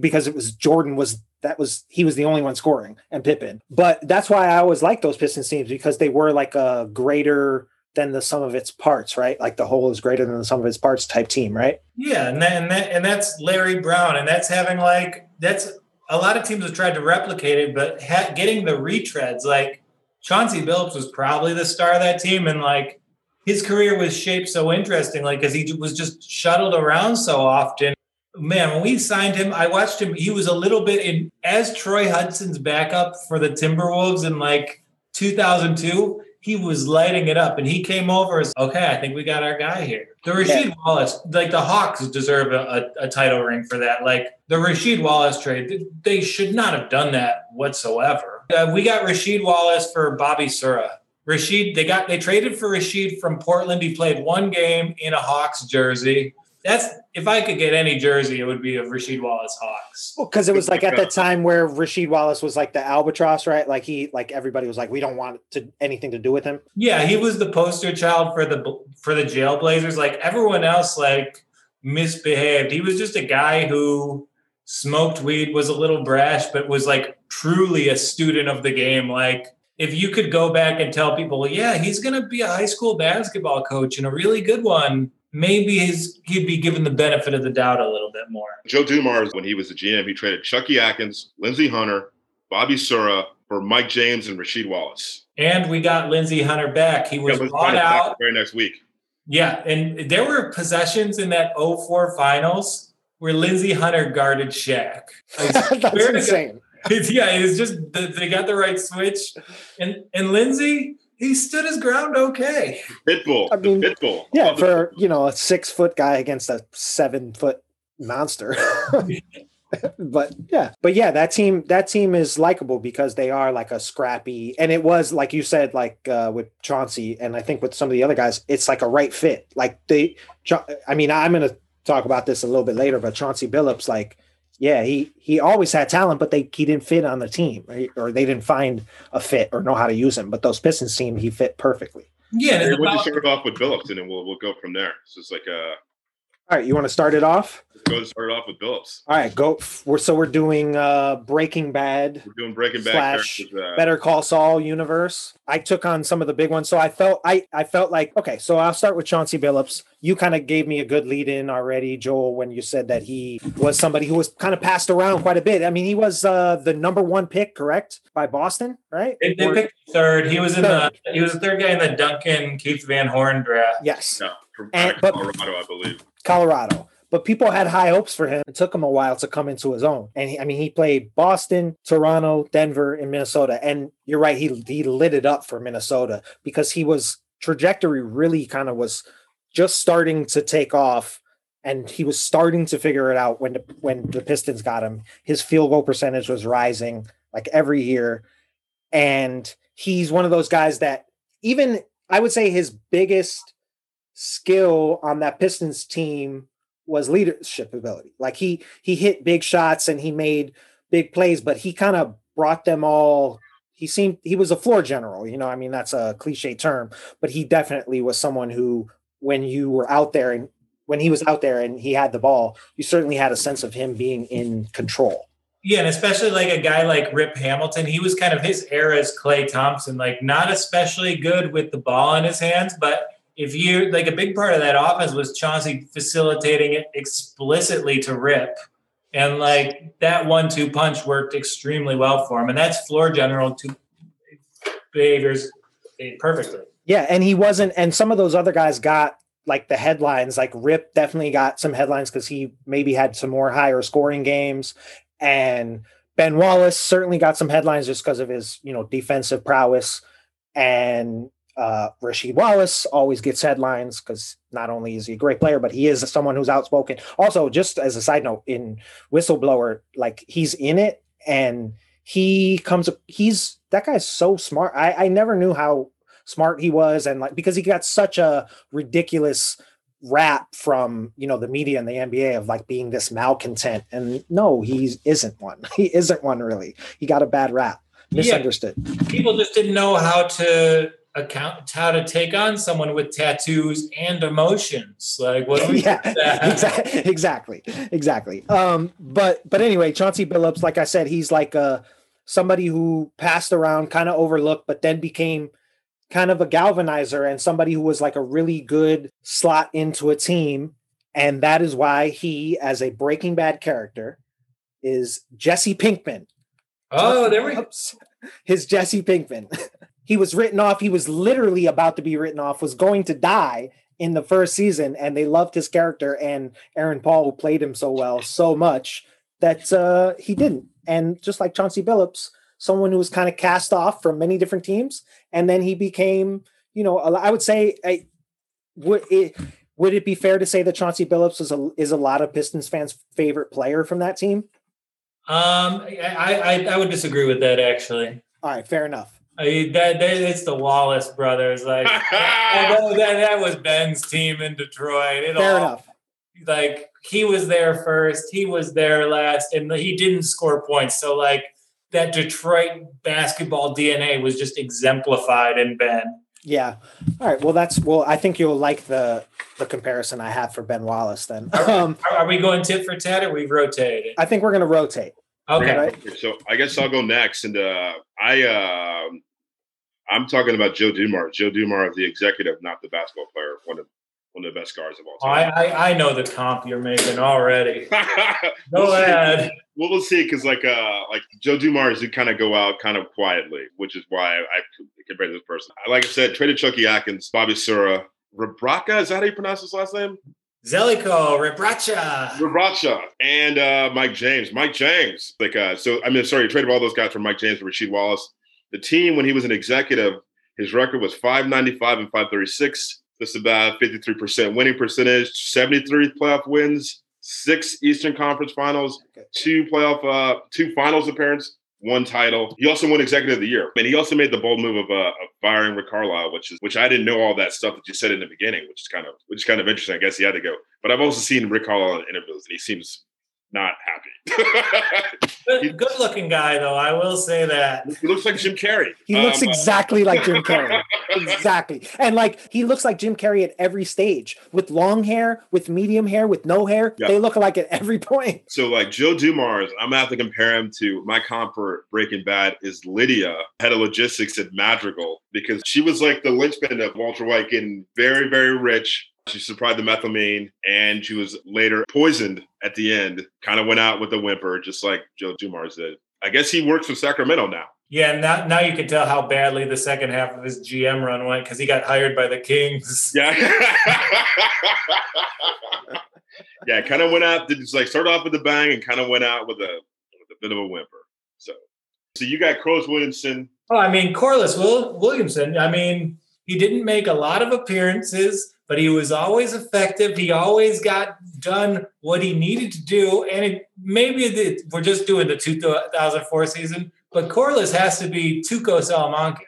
because it was Jordan was that was he was the only one scoring and Pippen. But that's why I always like those Pistons teams because they were like a greater than the sum of its parts, right? Like the whole is greater than the sum of its parts type team, right? Yeah, and that, and, that, and that's Larry Brown, and that's having like that's a lot of teams have tried to replicate it, but ha- getting the retreads like Chauncey Billups was probably the star of that team, and like his career was shaped so interestingly because he was just shuttled around so often. Man, when we signed him, I watched him. He was a little bit in as Troy Hudson's backup for the Timberwolves in like 2002 he was lighting it up and he came over as okay i think we got our guy here. The rasheed yeah. wallace like the hawks deserve a, a, a, title ring for that. Like the rasheed wallace trade they should not have done that whatsoever. Uh, we got rasheed wallace for bobby sura rasheed they got they traded for rasheed from portland. He played one game in a hawks jersey that's if I could get any jersey, it would be of Rasheed Wallace Hawks. Well, because it was like at that time where Rasheed Wallace was like the albatross, right? Like he, like everybody was like, we don't want to anything to do with him. Yeah, he was the poster child for the for the Jailblazers. Like everyone else, like misbehaved. He was just a guy who smoked weed, was a little brash, but was like truly a student of the game. Like if you could go back and tell people, yeah, he's going to be a high school basketball coach and a really good one maybe his, he'd be given the benefit of the doubt a little bit more. Joe Dumars, when he was the GM, he traded Chucky Atkins, Lindsey Hunter, Bobby Sura, for Mike James and Rasheed Wallace. And we got Lindsey Hunter back. He was brought out very next week. Yeah, and there were possessions in that 04 finals where Lindsey Hunter guarded Shaq. <laughs> Like, That's insane. <laughs> yeah, it's just they got the right switch, and and Lindsey he stood his ground okay. Pitbull, I mean, pitbull. Yeah, for you know a six foot guy against a seven foot monster. <laughs> but yeah, but yeah, that team that team is likable because they are like a scrappy, and it was like you said, like uh, with Chauncey, and I think with some of the other guys, it's like a right fit. Like they, I mean, I'm gonna talk about this a little bit later, but Chauncey Billups, like yeah, he he always had talent, but they he didn't fit on the team, right? or they didn't find a fit or know how to use him. But those Pistons team, he fit perfectly. Yeah, we'll about- just start off with Billups, and then we'll we'll go from there. So it's like uh, all right, you want to start it off? Let's go and start off with Billups. All right, go. We're so we're doing uh Breaking Bad. We're doing Breaking Bad slash uh, Better Call Saul universe. I took on some of the big ones, so I felt I I felt like okay. So I'll start with Chauncey Billups. You kind of gave me a good lead in already, Joel, when you said that he was somebody who was kind of passed around quite a bit. I mean, he was uh the number one pick, correct, by Boston, right? They, they picked third. He was in third. the he was the third guy in the Duncan Keith Van Horn draft. Yes. Yeah, from and, Colorado, I believe. Colorado but people had high hopes for him. It took him a while to come into his own. And he, I mean, he played Boston, Toronto, Denver, and Minnesota. And you're right, he he lit it up for Minnesota because he was trajectory really kind of was just starting to take off and he was starting to figure it out when the, when the Pistons got him. His field goal percentage was rising like every year and he's one of those guys that even I would say his biggest skill on that Pistons team was leadership ability. Like he he hit big shots and he made big plays, but he kind of brought them all. He seemed he was a floor general, you know. I mean, that's a cliche term, but he definitely was someone who, when you were out there and when he was out there and he had the ball, you certainly had a sense of him being in control. Yeah, and especially like a guy like Rip Hamilton, he was kind of his era as Klay Thompson, like not especially good with the ball in his hands, but if you like a big part of that offense was Chauncey facilitating it explicitly to Rip. And like that one two punch worked extremely well for him. And that's floor general to behaviors eh, perfectly. Yeah. And he wasn't, and some of those other guys got like the headlines, like Rip definitely got some headlines because he maybe had some more higher scoring games. And Ben Wallace certainly got some headlines just because of his, you know, defensive prowess. And uh, Rasheed Wallace always gets headlines because not only is he a great player, but he is someone who's outspoken. Also, just as a side note, in Whistleblower, like he's in it and he comes, he's that guy's so smart. I, I never knew how smart he was, and like because he got such a ridiculous rap from you know the media and the NBA of like being this malcontent, and no, he isn't one. <laughs> He isn't one really. He got a bad rap, misunderstood. Yeah. People just didn't know how to account how to take on someone with tattoos and emotions. Like what yeah <laughs> exactly exactly exactly. Um but but anyway chauncey billups like i said he's like uh somebody who passed around kind of overlooked but then became kind of a galvanizer and somebody who was like a really good slot into a team. And that is why he as a breaking bad character is jesse pinkman. Oh there we go his jesse pinkman <laughs> he was written off. He was literally about to be written off, was going to die in the first season, and they loved his character and Aaron Paul, who played him so well, so much that uh, he didn't. And just like Chauncey Billups, someone who was kind of cast off from many different teams, and then he became, you know, I would say, I, would it would it be fair to say that Chauncey Billups is a is a lot of Pistons fans' favorite player from that team? Um, I, I, I would disagree with that actually. All right, fair enough. I mean, that, that it's the Wallace brothers. Like <laughs> that, that was Ben's team in Detroit. It Fair all, enough. Like he was there first, he was there last, and he didn't score points. So like that Detroit basketball DNA was just exemplified in Ben. Yeah. All right. Well, that's well. I think you'll like the the comparison I have for Ben Wallace. Then, um, are, are we going tit for tat, or we rotate? I think we're going to rotate. Okay. Right? So I guess I'll go next, and uh, I uh, I'm talking about Joe Dumars. Joe Dumars, the executive, not the basketball player. One of one of the best guards of all time. I I, I know the comp you're making already. <laughs> Go we'll ahead. Well, we'll see because like uh like Joe Dumars, you kind of go out kind of quietly, which is why I, I compared this person. Like I said, traded Chucky Atkins, Bobby Sura, Rebraca. Is that how you pronounce his last name? Zeljko, Rebraca. Rebraca. And uh, Mike James. Mike James. Like uh, so I mean sorry, traded all those guys for Mike James and Rasheed Wallace. The team when he was an executive, his record was 595 and 536 that's about 53% winning percentage, 73 playoff wins, six Eastern Conference Finals, two playoff, uh, two Finals appearance, one title. He also won Executive of the Year, and he also made the bold move of, uh, of firing Rick Carlisle, which is which I didn't know all that stuff that you said in the beginning, which is kind of which is kind of interesting. I guess he had to go, but I've also seen Rick Carlisle in interviews, and he seems not happy. <laughs> good, good, looking guy, though. I will say that he looks like Jim Carrey. He looks um, exactly like Jim Carrey. <laughs> exactly, and like he looks like Jim Carrey at every stage, with long hair, with medium hair, with no hair. They look like at every point. So, like Joe Dumars, I'm gonna have to compare him to my comp for Breaking Bad is Lydia, head of logistics at Madrigal, because she was like the linchpin of Walter White getting very, very rich she supplied the methylamine and she was later poisoned at the end. Kind of went out with a whimper, just like Joe Dumars did. I guess he works for Sacramento now. Yeah, now now you can tell how badly the second half of his GM run went because he got hired by the Kings. <laughs> Yeah. yeah, kind of went out. Did like start off with a bang and kind of went out with a with a bit of a whimper. So, so you got Corliss Williamson. Oh, I mean Corliss Will, Williamson. I mean, he didn't make a lot of appearances but he was always effective. He always got done what he needed to do. And it, maybe the, we're just doing the 2004 season, but Corliss has to be Tuco Salamanca.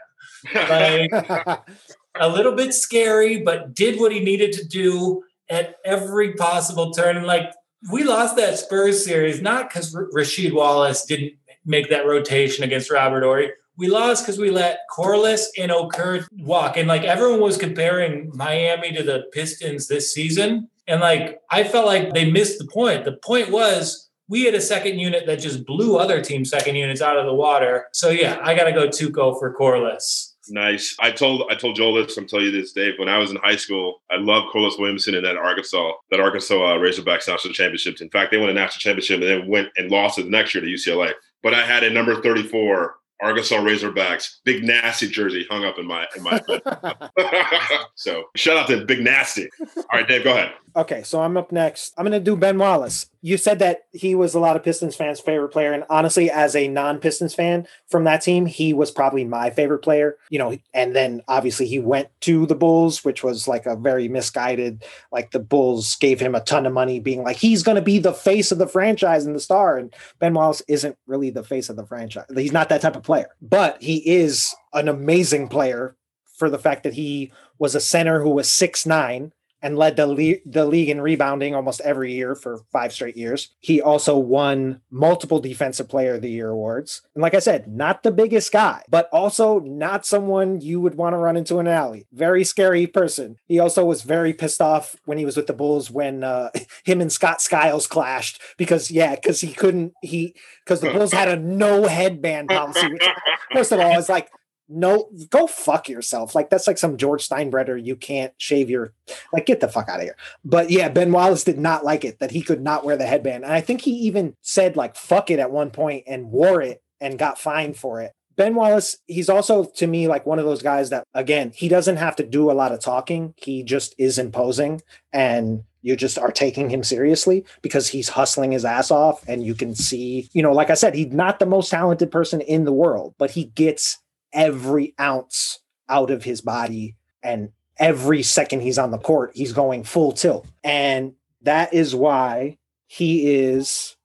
Like <laughs> a little bit scary, but did what he needed to do at every possible turn. And like we lost that Spurs series, not because R- Rasheed Wallace didn't make that rotation against Robert Horry we lost because we let Corliss and Okur walk. And like everyone was comparing Miami to the Pistons this season. And like I felt like they missed the point. The point was we had a second unit that just blew other team second units out of the water. So yeah, I gotta go Tuco for Corliss. Nice. I told I told Joel this. I'm telling you this, Dave. When I was in high school, I loved Corliss Williamson in that Arkansas, that Arkansas uh, Razorbacks national championships. In fact, they won a national championship and then went and lost it the next year to UCLA. But I had a number 34 Arkansas Razorbacks, big nasty jersey hung up in my in my <laughs> foot. <laughs> so shout out to Big Nasty. All right, Dave, go ahead. Okay, so I'm up next. I'm gonna do Ben Wallace. You said that he was a lot of Pistons fans' favorite player, and honestly, as a non-Pistons fan from that team, he was probably my favorite player. You know, and then obviously he went to the Bulls, which was like a very misguided. Like the Bulls gave him a ton of money, being like he's gonna be the face of the franchise and the star. And Ben Wallace isn't really the face of the franchise. He's not that type of player, but he is an amazing player for the fact that he was a center who was six nine and led the, le- the league in rebounding almost every year for five straight years. He also won multiple Defensive Player of the Year awards. And like I said, not the biggest guy, but also not someone you would want to run into in an alley. Very scary person. He also was very pissed off when he was with the Bulls when uh, <laughs> him and Scott Skiles clashed because, yeah, because he couldn't, he, because the Bulls had a no headband policy, which, first of all, is like, no, go fuck yourself. Like that's like some George Steinbrenner. You can't shave your like get the fuck out of here. But yeah, Ben Wallace did not like it that he could not wear the headband, and I think he even said like fuck it at one point and wore it and got fined for it. Ben Wallace, he's also to me like one of those guys that again he doesn't have to do a lot of talking. He just is imposing and you just are taking him seriously because he's hustling his ass off and you can see you know like i said he's not the most talented person in the world but he gets every ounce out of his body and every second he's on the court he's going full tilt. And that is why he is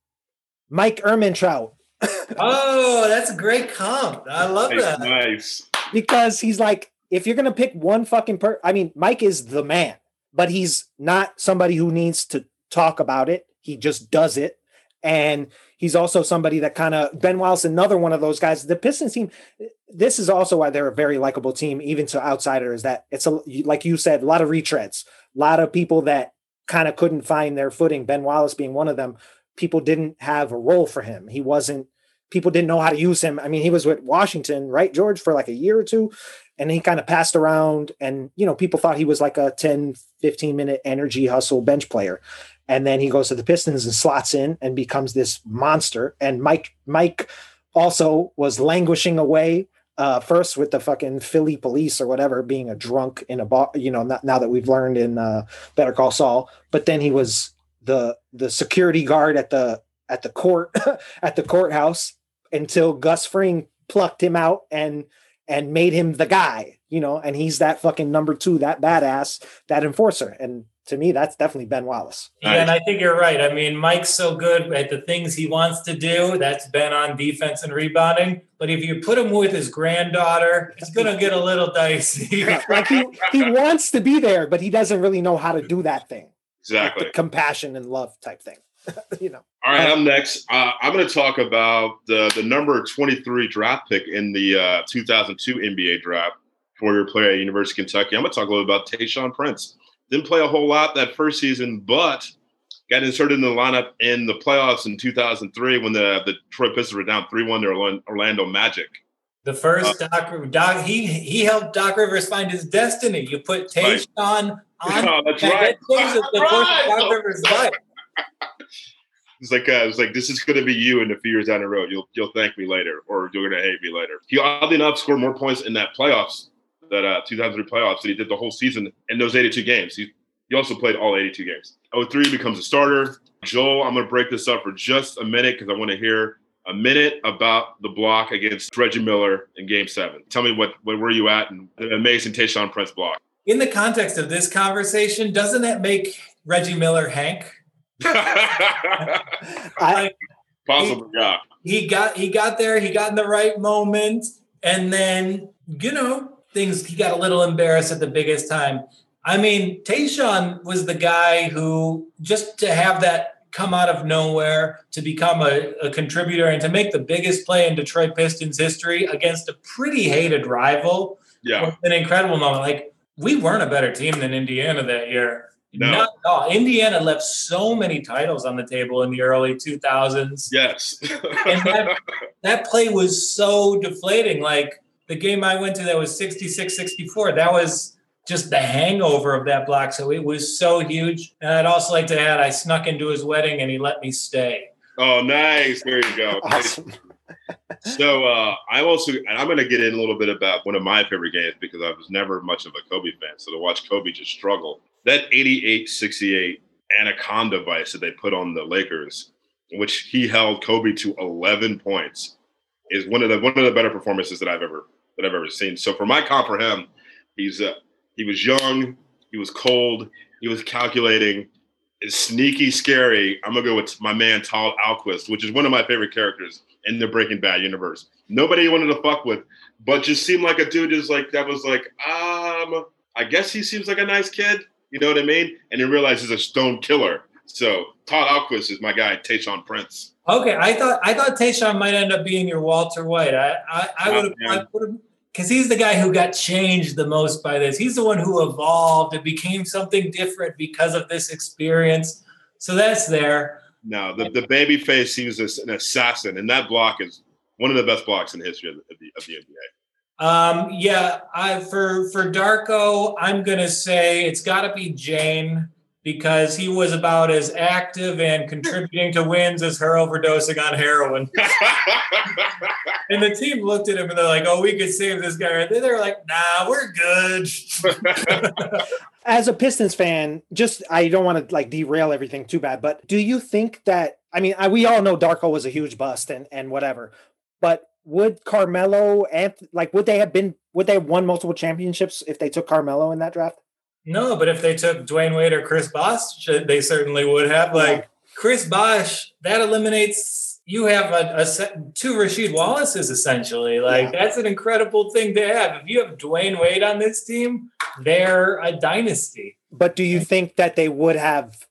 mike Ehrmantraut. <laughs> oh that's a great comp. I love nice, that. nice. Because he's like if you're gonna pick one fucking per i mean mike is the man but he's not somebody who needs to talk about it. He just does it and he's also somebody that kind of Ben Wallace, another one of those guys. The Pistons team, this is also why they're a very likable team, even to outsiders. That it's a like you said, a lot of retreads, a lot of people that kind of couldn't find their footing. Ben Wallace being one of them. People didn't have a role for him. He wasn't. People didn't know how to use him. I mean, he was with Washington, right, George, for like a year or two. and he kind of passed around and you know people thought he was like a 10 15 minute energy hustle bench player and then he goes to the pistons and slots in and becomes this monster and mike mike also was languishing away uh, first with the fucking Philly police or whatever being a drunk in a bar, you know, not, now that we've learned in uh, Better Call Saul, but then he was the the security guard at the at the court <laughs> at the courthouse until Gus Fring plucked him out and and made him the guy, you know, and he's that fucking number two, that badass, that enforcer. And to me, that's definitely Ben Wallace. Yeah, and I think you're right. I mean, Mike's so good at the things he wants to do. That's been on defense and rebounding. But if you put him with his granddaughter, it's going to get a little dicey. <laughs> like he, he wants to be there, but he doesn't really know how to do that thing. Exactly. Like compassion and love type thing. <laughs> you know. All right, I'm next. Uh, I'm going to talk about the the number 23 draft pick in the uh, 2002 NBA draft, four-year player at University of Kentucky. I'm going to talk a little about Tayshaun Prince. Didn't play a whole lot that first season, but got inserted in the lineup in the playoffs in 2003 when the the Detroit Pistons were down 3-1 to Orlando Magic. The first uh, Doc, Doc, he he helped Doc Rivers find his destiny. You put Tayshaun right. on. <laughs> Oh, that's right. That the <laughs> right. Doc Rivers' life. It's like uh, it's like this is going to be you in a few years down the road. You'll you'll thank me later, or you're going to hate me later. He oddly enough scored more points in that playoffs, that uh, 2003 playoffs, than he did the whole season in those 82 games. He he also played all 82 games. 03 becomes a starter. Joel, I'm going to break this up for just a minute because I want to hear a minute about the block against Reggie Miller in Game Seven. Tell me what, what were you at and the amazing Tayshaun Prince block. In the context of this conversation, doesn't that make Reggie Miller Hank? <laughs> I, Possible, he, yeah. He got he got there. He got in the right moment, and then you know things. He got a little embarrassed at the biggest time. I mean, Tayshaun was the guy who just to have that come out of nowhere to become a, a, contributor and to make the biggest play in Detroit Pistons history against a pretty hated rival. Yeah, an incredible moment. Like we weren't a better team than Indiana that year. No. Not at all. Indiana left so many titles on the table in the early 2000s. Yes. and that, that play was so deflating. Like the game I went to that was 66 64, that was just the hangover of that block. So it was so huge. And I'd also like to add, I snuck into his wedding and he let me stay. Oh, nice. There you go. <laughs> Awesome. so uh, I also, and I'm going to get in a little bit about one of my favorite games because I was never much of a Kobe fan. So to watch Kobe just struggle that 88 68 anaconda vice that they put on the Lakers, which he held Kobe to 11 points, is one of the one of the better performances that I've ever that I've ever seen. So for my comp for him, he's uh, he was young, he was cold, he was calculating. Sneaky, scary. I'm gonna go with my man Todd Alquist, which is one of my favorite characters in the Breaking Bad universe. Nobody wanted to fuck with, but just seemed like a dude just like that was like, um, I guess he seems like a nice kid. You know what I mean? And then realize he's a stone killer. So Todd Alquist is my guy, Tayshaun Prince. Okay, I thought I thought Tayshaun might end up being your Walter White. I I, I would have because he's the guy who got changed the most by this. He's the one who evolved and became something different because of this experience. So that's there. No, the, the baby face, he was an assassin, and that block is one of the best blocks in the history of the, of the NBA. Um, yeah, I for for Darko, I'm gonna say it's got to be Jane because he was about as active and contributing to wins as her overdosing on heroin. <laughs> and the team looked at him and they're like, "Oh, we could save this guy." And they're like, "Nah, we're good." <laughs> as a Pistons fan, just I don't want to like derail everything too bad, but do you think that I mean, I, we all know Darko was a huge bust and and whatever, but would Carmelo and like would they have been would they have won multiple championships if they took Carmelo in that draft? No, but if they took Dwyane Wade or Chris Bosh, they certainly would have. Like. Chris Bosh, that eliminates you have a, a two Rasheed Wallaces essentially. Like yeah. that's an incredible thing to have. If you have Dwyane Wade on this team, they're a dynasty. But do you think that they would have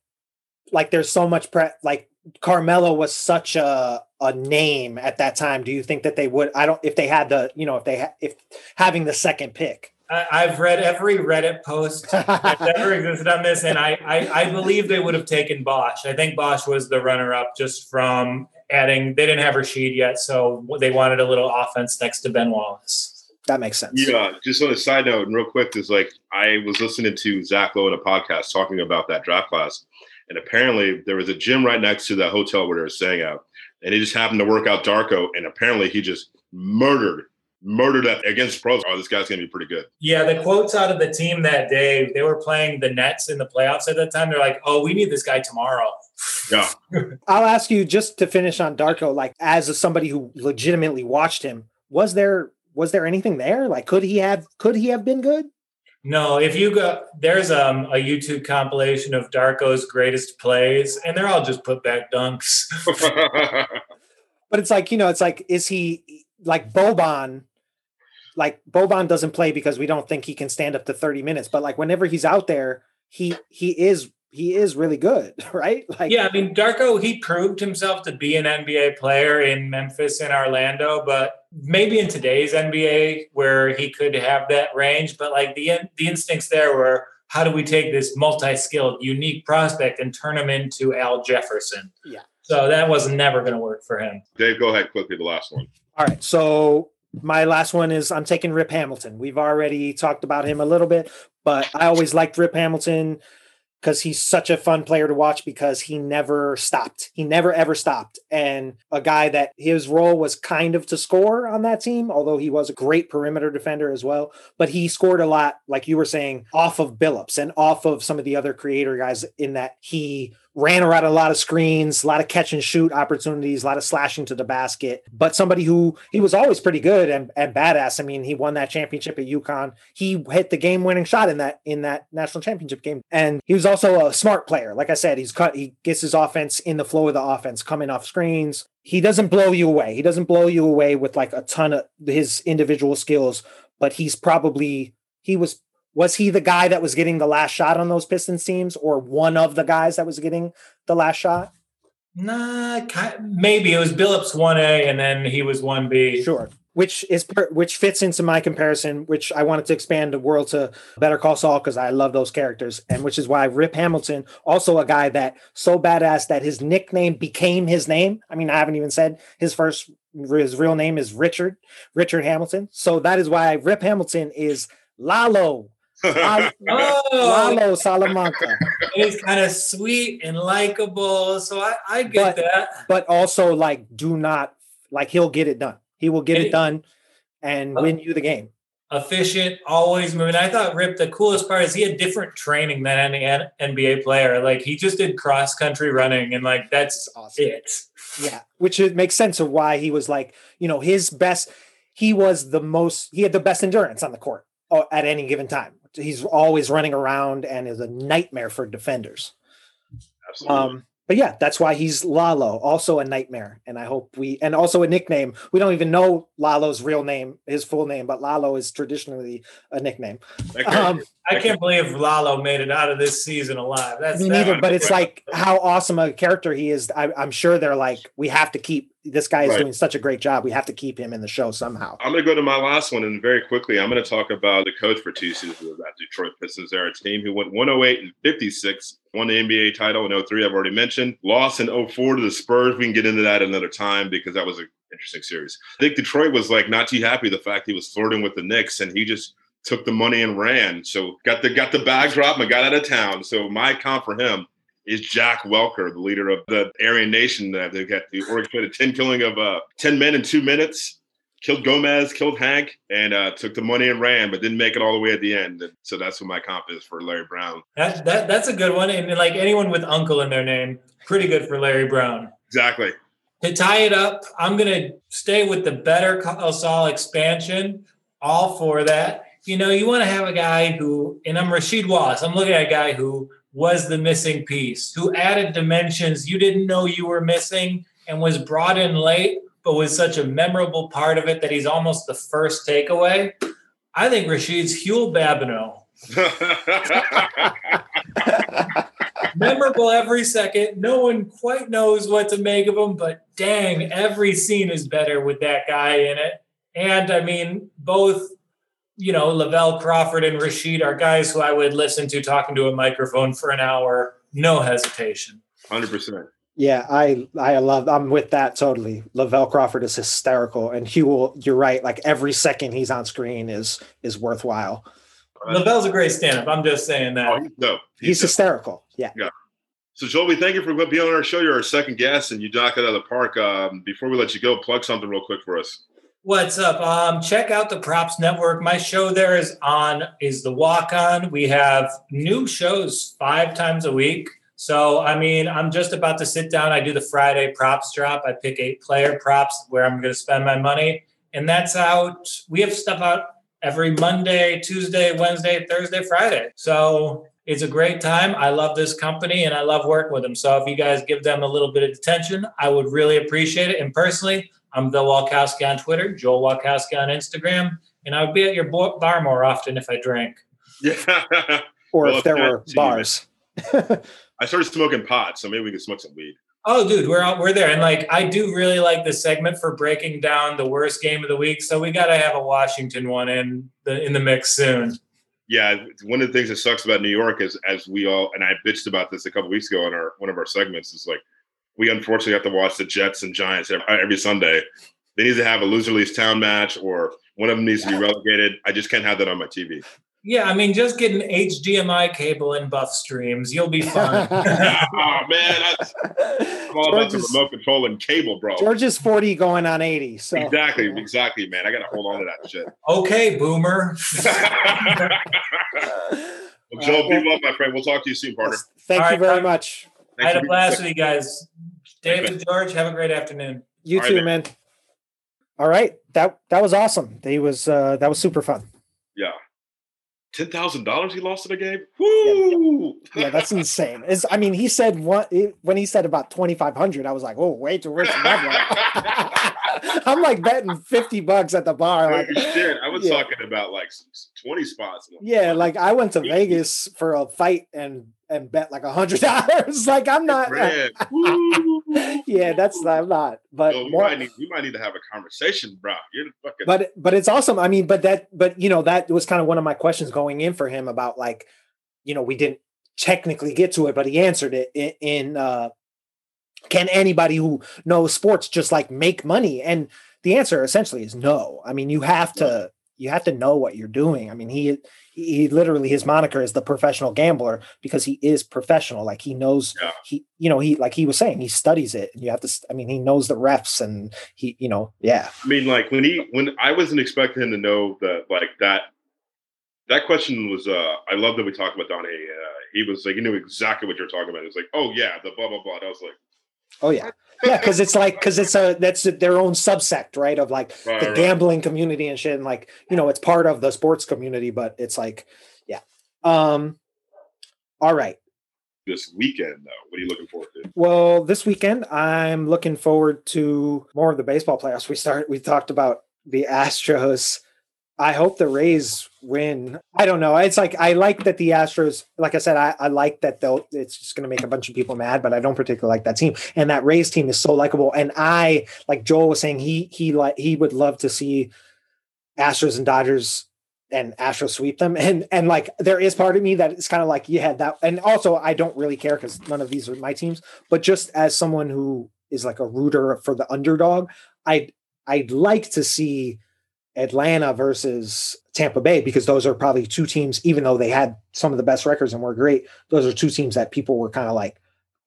like there's so much pre like Carmelo was such a a name at that time, do you think that they would? I don't. If they had the, you know, if they ha, if having the second pick. I, have read every Reddit post <laughs> that ever existed on this, and I, I, I believe they would have taken Bosh. I think Bosh was the runner up just from adding. They didn't have Rasheed yet, so they wanted a little offense next to Ben Wallace. That makes sense. Yeah. Just on a side note, and real quick, is like I was listening to Zach Lowe in a podcast talking about that draft class, and apparently there was a gym right next to that hotel where they were staying at, and he just happened to work out Darko, and apparently he just murdered murdered that against pros. Oh, this guy's gonna be pretty good. Yeah, the quotes out of the team that day, they were playing the Nets in the playoffs at that time. They're like, "Oh, we need this guy tomorrow." <laughs> Yeah. <laughs> I'll ask you just to finish on Darko, like as a, somebody who legitimately watched him, was there was there anything there? Like, could he have could he have been good? No, if you go, there's um, a YouTube compilation of Darko's greatest plays, and they're all just put back dunks. <laughs> but it's like you know, it's like is he like Boban? Like Boban doesn't play because we don't think he can stand up to 30 minutes, but like whenever he's out there, he he is he is really good, <laughs> right? Like Yeah, I mean Darko he proved himself to be an NBA player in Memphis and Orlando, but maybe in today's NBA where he could have that range, but like the the instincts there were how do we take this multi-skilled unique prospect and turn him into Al Jefferson? Yeah. So that was never going to work for him. Dave, go ahead quickly the last one. All right. So my last one is I'm taking Rip Hamilton. We've already talked about him a little bit, but I always liked Rip Hamilton because he's such a fun player to watch because he never stopped. He never ever stopped. And a guy that his role was kind of to score on that team, although he was a great perimeter defender as well. But he scored a lot, like you were saying, off of Billups and off of some of the other creator guys in that he ran around a lot of screens, a lot of catch and shoot opportunities, a lot of slashing to the basket. But somebody who he was always pretty good and, and badass. I mean, he won that championship at UConn. He hit the game winning shot in that in that national championship game. And he was also a smart player. Like I said, he's cut he gets his offense in the flow of the offense, coming off screens. He doesn't blow you away. He doesn't blow you away with like a ton of his individual skills, but he's probably he was was he the guy that was getting the last shot on those Pistons teams, or one of the guys that was getting the last shot? Nah, maybe it was Billups one A, and then he was one B. Sure, which is which fits into my comparison, which I wanted to expand the world to Better Call Saul because I love those characters, and which is why Rip Hamilton, also a guy that so badass that his nickname became his name. I mean, I haven't even said his first his real name is Richard Richard Hamilton, so that is why Rip Hamilton is Lalo <laughs> oh, Lalo Salamanca. He's kind of sweet and likable, so I, I get but, that. But also, like, do not like he'll get it done. He will get it, it done and uh, win you the game. Efficient, always moving. I thought Rip. The coolest part is he had different training than any NBA player. Like he just did cross country running, and like that's awesome. it. Yeah, which it makes sense of why he was like, you know, his best. He was the most. He had the best endurance on the court uh, at any given time he's always running around and is a nightmare for defenders. Absolutely. Um, but yeah, that's why he's Lalo, also a nightmare. And I hope we, and also a nickname. We don't even know Lalo's real name, his full name, but Lalo is traditionally a nickname. Um, I can't believe Lalo made it out of this season alive. That's me neither, but it's like how awesome a character he is. I, am sure they're like, we have to keep this guy is right. doing such a great job. We have to keep him in the show somehow. I'm going to go to my last one, and very quickly, I'm going to talk about the coach for two seasons of that Detroit Pistons. They're a team who went 108 and 56, won the NBA title in 03, I've already mentioned, lost in 04 to the Spurs. We can get into that another time because that was an interesting series. I think Detroit was like not too happy the fact he was flirting with the Knicks, and he just took the money and ran. So got the got the bag drop and got out of town. So my comp for him is Jack Welker, the leader of the Aryan Nation. That they've got the orchestrated ten killing of uh, ten men in two minutes. Killed Gomez, killed Hank, and uh, took the money and ran, but didn't make it all the way at the end. And so that's what my comp is for Larry Brown. That, that that's a good one, and like anyone with uncle in their name, pretty good for Larry Brown. Exactly. To tie it up, I'm gonna stay with the better Call Saul expansion. All for that. You know, you want to have a guy who, and I'm Rasheed Wallace. I'm looking at a guy who was the missing piece, who added dimensions you didn't know you were missing and was brought in late, but was such a memorable part of it that he's almost the first takeaway. I think Rasheed's Huel Babineaux. <laughs> Memorable every second. No one quite knows what to make of him, but dang, every scene is better with that guy in it. And I mean, both you know, Lavell Crawford and Rasheed are guys who I would listen to talking to a microphone for an hour, no hesitation. Hundred percent. Yeah, I I love. I'm with that totally. Lavell Crawford is hysterical, and he will. You're right. Like every second he's on screen is is worthwhile. Lavell's a great stand-up. I'm just saying that. Oh, he's dope. He's, he's hysterical. Yeah. Yeah. So Joel, we thank you for being on our show. You're our second guest, and you knocked it out of the park. Um, before we let you go, plug something real quick for us. What's up? Um, check out the Props Network. My show there is on is the Walk On. We have new shows five times a week. So, I mean, I'm just about to sit down. I do the Friday props drop. I pick eight player props where I'm going to spend my money. And that's out. We have stuff out every Monday, Tuesday, Wednesday, Thursday, Friday. So it's a great time. I love this company and I love working with them. So if you guys give them a little bit of attention, I would really appreciate it. And personally, I'm the Walkowski on Twitter, Joel Walkowski on Instagram, and I would be at your bar more often if I drank. Yeah. <laughs> or well, if there were bars. I started smoking pot, so maybe we can smoke some weed. Oh, dude, we're out, we're there, and like I do really like the segment for breaking down the worst game of the week. So we got to have a Washington one in the in the mix soon. Yeah, one of the things that sucks about New York is, as we all and I bitched about this a couple weeks ago in our one of our segments, is like we unfortunately have to watch the Jets and Giants every, uh, every Sunday. They need to have a loser leaves town match, or one of them needs to be relegated. I just can't have that on my TV. Yeah, I mean, just get an HDMI cable and buff streams. You'll be fine. <laughs> oh man, I'm all about the remote control and cable, bro. George is 40 going on 80. So exactly, exactly, man. I gotta hold on to that shit. Okay, boomer. <laughs> well, Joel, be well, my friend. We'll talk to you soon, partner. Thank all you right, very much. I had a blast with you guys. David, George, have a great afternoon. You all too, right, man. man. All right, that that was awesome. He was uh, that was super fun. Yeah ten thousand dollars he lost in a game. Woo! Yeah, yeah that's <laughs> insane. Is I mean, he said what when he said about twenty five hundred, I was like, oh, way too rich. <laughs> I'm like betting fifty bucks at the bar. Like, shit, I was yeah. talking about like twenty spots. Yeah, like I went to Vegas for a fight and and bet like a hundred <laughs> dollars. like I'm not. <laughs> yeah, that's I'm not. But Yo, more, might need, we might need to have a conversation, bro. You're fucking. But but it's awesome. I mean, but that but you know that was kind of one of my questions going in for him about like, you know, we didn't technically get to it, but he answered it in, in uh, can anybody who knows sports just like make money? And the answer essentially is no. I mean, you have to you have to know what you're doing. I mean, he he literally his moniker is the professional gambler because he is professional. Like he knows yeah. he you know he like he was saying he studies it. And you have to. I mean, he knows the refs and he you know yeah. I mean, like when he when I wasn't expecting him to know that like that. That question was. uh I love that we talked about Donnie. Uh, he was like, he knew exactly what you're talking about. It's like, oh yeah, the blah blah blah. And I was like, Oh yeah, yeah, because it's like because it's a that's their own subsect, right? Of like right, the right. gambling community and shit, and like you know, it's part of the sports community, but it's like, yeah. Um, all right. This weekend, though, what are you looking forward to? Well, this weekend, I'm looking forward to more of the baseball playoffs. We start. We talked about the Astros I hope the Rays win. I don't know. It's like I like that the Astros, like I said, I, I like that they'll it's just gonna make a bunch of people mad, but I don't particularly like that team. And that Rays team is so likable. And I, like Joel was saying, he he like he would love to see Astros and Dodgers and Astros sweep them. And and like there is part of me that it's kind of like, yeah, that and also I don't really care because none of these are my teams, but just as someone who is like a rooter for the underdog, I'd I'd like to see Atlanta versus Tampa Bay because those are probably two teams, even though they had some of the best records and were great, those are two teams that people were kind of like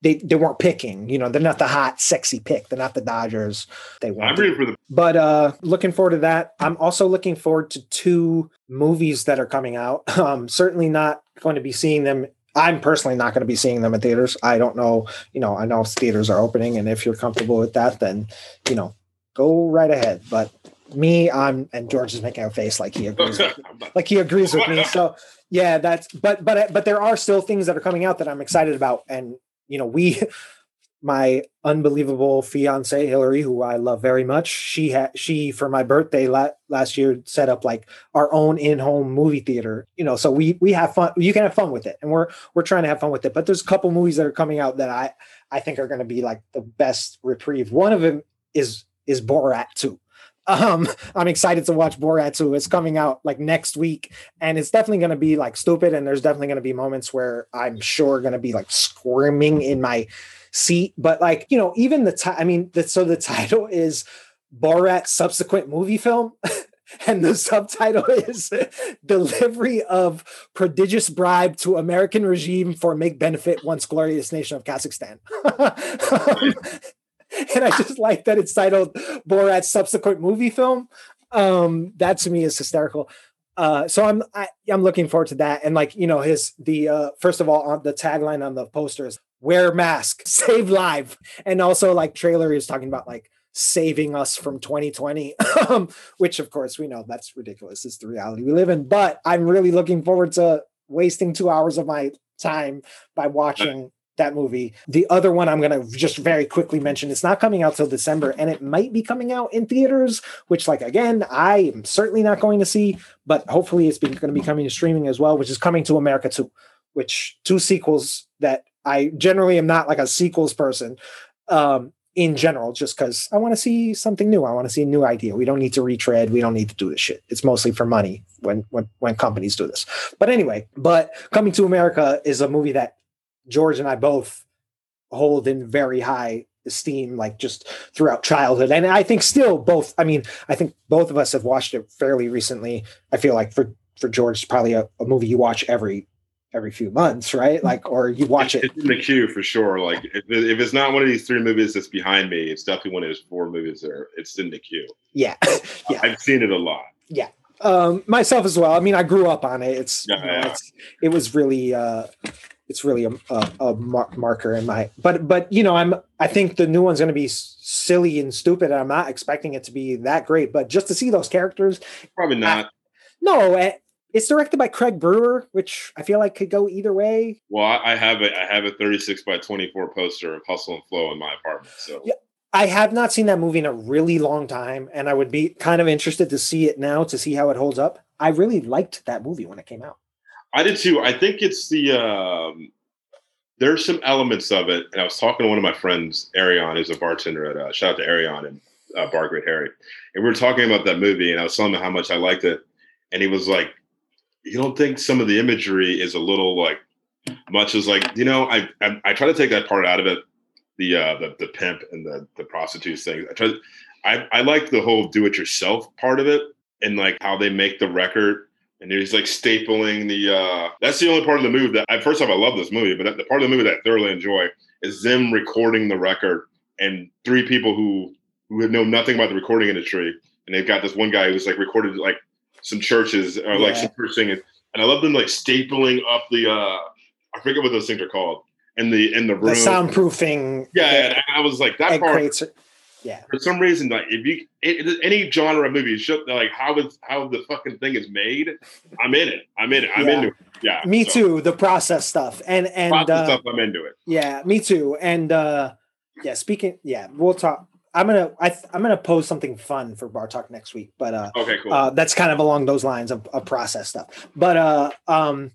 they, they weren't picking. You know, they're not the hot, sexy pick. They're not the Dodgers. They want. I'm for them. But uh, looking forward to that. I'm also looking forward to two movies that are coming out. <laughs> Um, certainly not going to be seeing them. I'm personally not going to be seeing them in theaters. I don't know. You know, I know theaters are opening, and if you're comfortable with that, then you know, go right ahead. But me i'm and george is making a face like he agrees with <laughs> like he agrees with me so yeah that's but but but there are still things that are coming out that i'm excited about and you know we <laughs> my unbelievable fiance hillary who i love very much she had she for my birthday la- last year set up like our own in-home movie theater you know so we we have fun you can have fun with it and we're we're trying to have fun with it but there's a couple movies that are coming out that i i think are going to be like the best reprieve. One of them is is borat 2 Um, <laughs> I'm excited to watch Borat 2. It's coming out like next week, and it's definitely going to be like stupid. And there's definitely going to be moments where I'm sure going to be like squirming in my seat. But like you know, even the time. I mean, the, so the <laughs> title is Borat subsequent movie film. <laughs> and the subtitle is delivery of prodigious bribe to american regime for make benefit once glorious nation of kazakhstan um, <laughs> and I just like that it's titled Borat's subsequent movie film. Um, that to me is hysterical. Uh, so I'm I, am i am looking forward to that. And like you know, his the uh, first of all on the tagline on the poster is "Wear mask, <laughs> save life," and also like trailer is talking about like saving us from 2020, <laughs> um, which of course we know that's ridiculous. It's the reality we live in. But I'm really looking forward to wasting two hours of my time by watching that movie. The other one I'm going to just very quickly mention, it's not coming out till December and it might be coming out in theaters, which like, again, I am certainly not going to see, but hopefully it's going to be coming to streaming as well, which is coming to America too, which two sequels that I generally am not like a sequels person. Um, in general, just because I want to see something new. I want to see a new idea. We don't need to retread. We don't need to do this shit. It's mostly for money when when when companies do this. But anyway, but Coming to America is a movie that George and I both hold in very high esteem, like just throughout childhood. And I think still both, I mean, I think both of us have watched it fairly recently. I feel like for, for George, it's probably a, a movie you watch every every few months, right? Like, or you watch it. It's in the queue for sure. Like, if, if it's not one of these three movies that's behind me, it's definitely one of those four movies there. It's in the queue. Yeah, <laughs> yeah. I've seen it a lot. Yeah, um, myself as well. I mean, I grew up on it. It's, yeah, you know, yeah. it's it was really uh, it's really a, a, a mar- marker in my but but you know i'm i think the new one's going to be silly and stupid i'm not expecting it to be that great but just to see those characters probably not I, no eh, it's directed by craig brewer which i feel like could go either way well i have a i have a 36 by 24 poster of hustle and flow in my apartment so yeah I have not seen that movie in a really long time, and I would be kind of interested to see it now to see how it holds up. I really liked that movie when it came out. I did too. I think it's the um, there's some elements of it, and I was talking to one of my friends, Arion, who's a bartender at uh, shout out to Arion and uh, Bar Great Harry, and we were talking about that movie, and I was telling him how much I liked it, and he was like, "You don't think some of the imagery is a little like much as like you know I I, I try to take that part out of it, the uh, the the pimp and the the prostitutes thing. I try. I I like the whole do it yourself part of it, and like how they make the record and he's like stapling the. uh That's the only part of the movie that I first off I love this movie, but the part of the movie that I thoroughly enjoy is them recording the record and three people who who had know nothing about the recording industry, and they've got this one guy who's like recorded like some churches or like some church singing, and I love them like stapling up the. uh I forget what those things are called in the in the room. The soundproofing. Yeah, yeah I was like that part. Creates, yeah. For some reason, like if you it, any genre of movie, show like how is how the fucking thing is made. I'm in it. I'm in it. I'm yeah. into it. Yeah. Me so. too. The process stuff and and uh, stuff. I'm into it. Yeah, me too. And uh yeah, speaking. Yeah, we'll talk. I'm gonna I I'm gonna post something fun for Bar Talk next week, but uh, okay, cool. Uh, that's kind of along those lines of, of process stuff. But uh, um,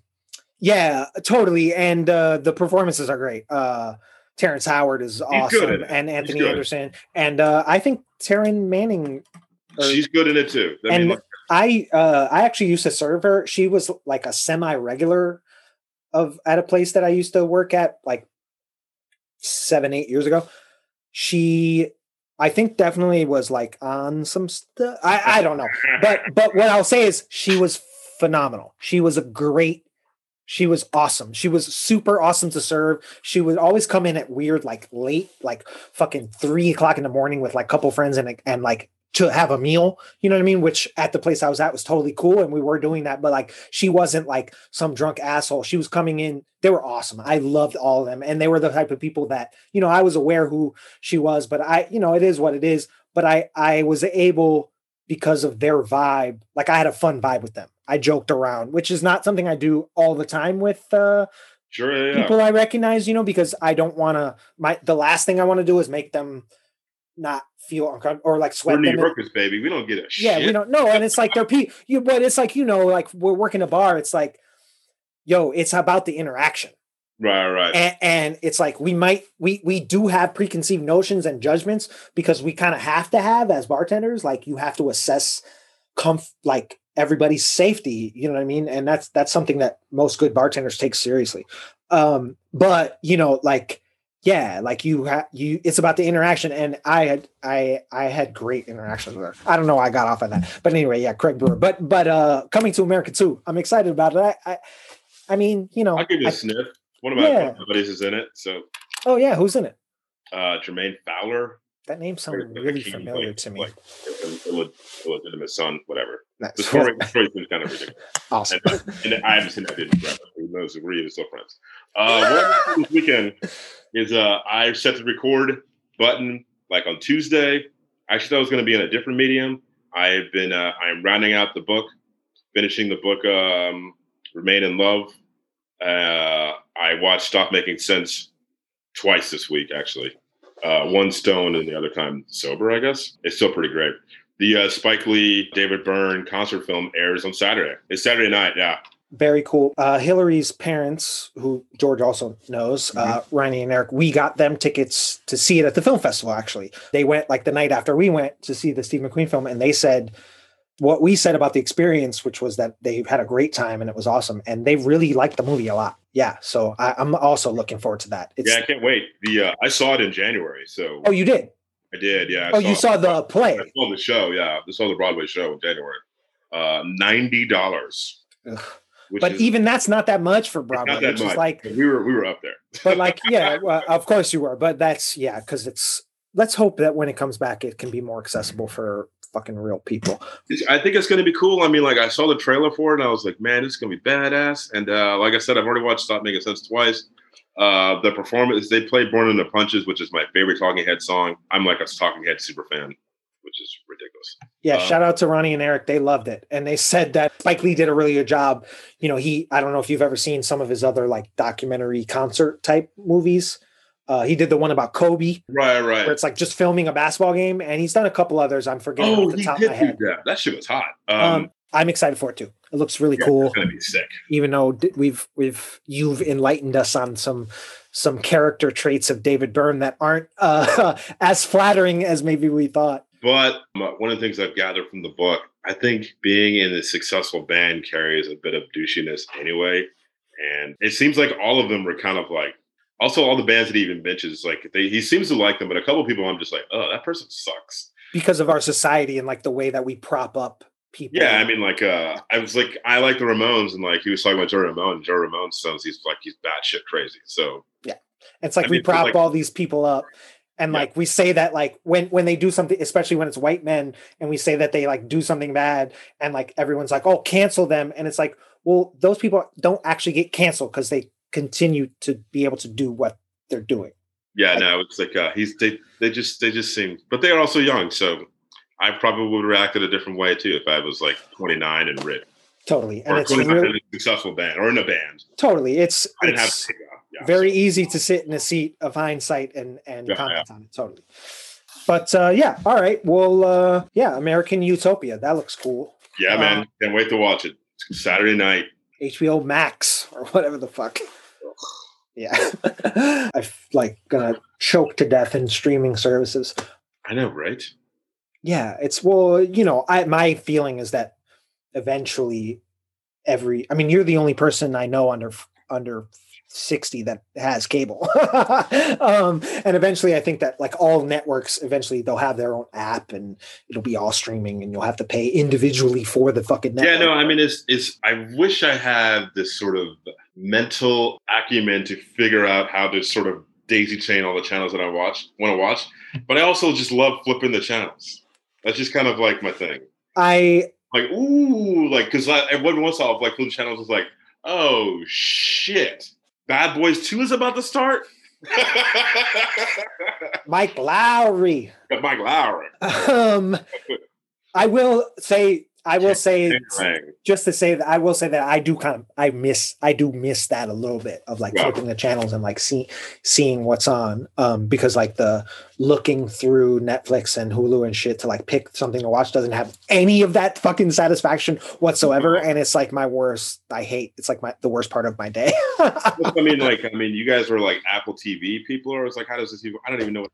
yeah, totally. And uh, the performances are great. Uh, Terrence Howard is awesome, and Anthony Anderson, and uh, I think Taryn Manning. Or, She's good in it too. That and I, uh, I actually used to serve her. She was like a semi-regular of at a place that I used to work at, like seven, eight years ago. She, I think, definitely was like on some stuff. I, I don't know, but but what I'll say is she was phenomenal. She was a great she was awesome. She was super awesome to serve. She would always come in at weird, like late, like fucking three o'clock in the morning with like a couple friends and and like to have a meal. You know what I mean? Which at the place I was at was totally cool, and we were doing that. But like, she wasn't like some drunk asshole. She was coming in. They were awesome. I loved all of them, and they were the type of people that you know I was aware who she was, but I you know it is what it is. But I I was able because of their vibe. Like I had a fun vibe with them. I joked around, which is not something I do all the time with uh, sure, yeah. people I recognize, you know, because I don't want to. My the last thing I want to do is make them not feel uncomfortable or like sweat. We're New Yorkers, baby. We don't get a yeah, shit. we don't know, and it's like they're pe- you, but it's like you know, like we're working a bar. It's like, yo, it's about the interaction. Right, right. And, and, it's like we might we we do have preconceived notions and judgments because we kind of have to have as bartenders. Like you have to assess comf like everybody's safety. You know what I mean? And that's that's something that most good bartenders take seriously. Um, but you know, like yeah, like you have you. It's about the interaction, and I had I I had great interactions with her. I don't know, I got off on that, but anyway, yeah, Craig Brewer. But but uh, coming to America too, I'm excited about it. I I, I mean, you know, I'll give you a I, sniff. One of my yeah. buddies is in it. So. Oh yeah, who's in it? Uh, Jermaine Fowler. That name sounds really familiar like, to me. Like illegitimate son, whatever. Nice. The story, the story kind of ridiculous. <laughs> Awesome. And, and I haven't seen that didn't forever. Who knows? We're even still friends. Uh, what this weekend is uh, I set the record button like on Tuesday. I actually thought it was going to be in a different medium. I've been uh, I'm rounding out the book, finishing the book um, Remain in Love. Uh, I watched Stop Making Sense twice this week, actually. Uh, one stone and the other time sober, I guess. It's still pretty great. The uh, Spike Lee, David Byrne concert film airs on Saturday. It's Saturday night, yeah. Very cool. Uh, Hillary's parents, who George also knows, uh, mm-hmm. uh, Ronnie and Eric, we got them tickets to see it at the film festival. Actually, they went like the night after we went to see the Steve McQueen film, and they said what we said about the experience, which was that they had a great time and it was awesome, and they really liked the movie a lot. Yeah, so I, am also looking forward to that. It's, yeah, I can't wait. The uh, I saw it in January, so oh, you did. I did, yeah. I oh, saw, you saw the play. I saw the show, yeah. I saw the Broadway show in January. Uh, ninety dollars. But is, even that's not that much for Broadway. Which much. is like we were we were up there. <laughs> but like, yeah, well, of course you were. But that's yeah, because it's. Let's hope that when it comes back, it can be more accessible for fucking real people. I think it's going to be cool. I mean, like I saw the trailer for it, and I was like, man, this is going to be badass. And uh, like I said, I've already watched Stop Making Sense twice. Uh, the performance they played "Born in the Punches," which is my favorite Talking Head song. I'm like a Talking Head super fan, which is ridiculous. Yeah, uh, shout out to Ronnie and Eric. They loved it, and they said that Spike Lee did a really good job. You know, he I don't know if you've ever seen some of his other like documentary concert type movies. Uh, he did the one about Kobe, right, right, where it's like just filming a basketball game, and he's done a couple others. I'm forgetting. Oh, the top he did of my head. that. That shit was hot. Um, um, I'm excited for it too. It looks really yeah, cool. It's gonna be sick. Even though we've we've you've enlightened us on some some character traits of David Byrne that aren't <laughs> uh, as flattering as maybe we thought. But one of the things I've gathered from the book, I think being in a successful band carries a bit of douchiness anyway. And it seems like all of them were kind of like also all the bands that he even mentions, like they, he seems to like them, but a couple people I'm just like, oh, that person sucks because of our society and like the way that we prop up people. Yeah, I mean, like uh, I was like, I like the Ramones, and like he was talking about Joe Ramone. Joe Ramone sounds he's like he's batshit crazy. So yeah, it's like I we mean, prop like, all these people up. And yeah. like we say that like when when they do something, especially when it's white men, and we say that they like do something bad, and like everyone's like, "Oh, cancel them," and it's like, well, those people don't actually get canceled because they continue to be able to do what they're doing. Yeah, like, no, it's like uh, he's they they just they just seem, but they are also young, so I probably would react in a different way too if I was like 29 and rich. Totally, and it's really, a successful band or in a band. Totally, it's I didn't it's have yeah, very so. easy to sit in a seat of hindsight and and yeah, comment yeah. on it. Totally. But uh, yeah, all right. Well, uh, yeah, American Utopia. That looks cool. Yeah, man. Uh, Can't wait to watch it. Saturday night. HBO Max or whatever the fuck. Yeah. <laughs> I'm like gonna choke to death in streaming services. I know, right? Yeah, it's well, you know, I my feeling is that eventually every I mean, you're the only person I know under under 60 that has cable. <laughs> um, and eventually I think that like all networks eventually they'll have their own app and it'll be all streaming and you'll have to pay individually for the fucking network. Yeah, no, I mean it's it's I wish I had this sort of mental acumen to figure out how to sort of daisy chain all the channels that I watch want to watch, but I also just love flipping the channels. That's just kind of like my thing. I like ooh like because every once while like flip channels is like oh shit Bad Boys 2 is about to start. <laughs> Mike Lowrey. Mike Lowrey. Um, I will say I will say just to say that I will say that I do kind of I miss I do miss that a little bit of like yeah. flipping the channels and like see, seeing what's on um because like the looking through Netflix and Hulu and shit to like pick something to watch doesn't have any of that fucking satisfaction whatsoever and it's like my worst I hate it's like my the worst part of my day. <laughs> I mean like I mean you guys were like Apple TV people or it's like how does this even I don't even know what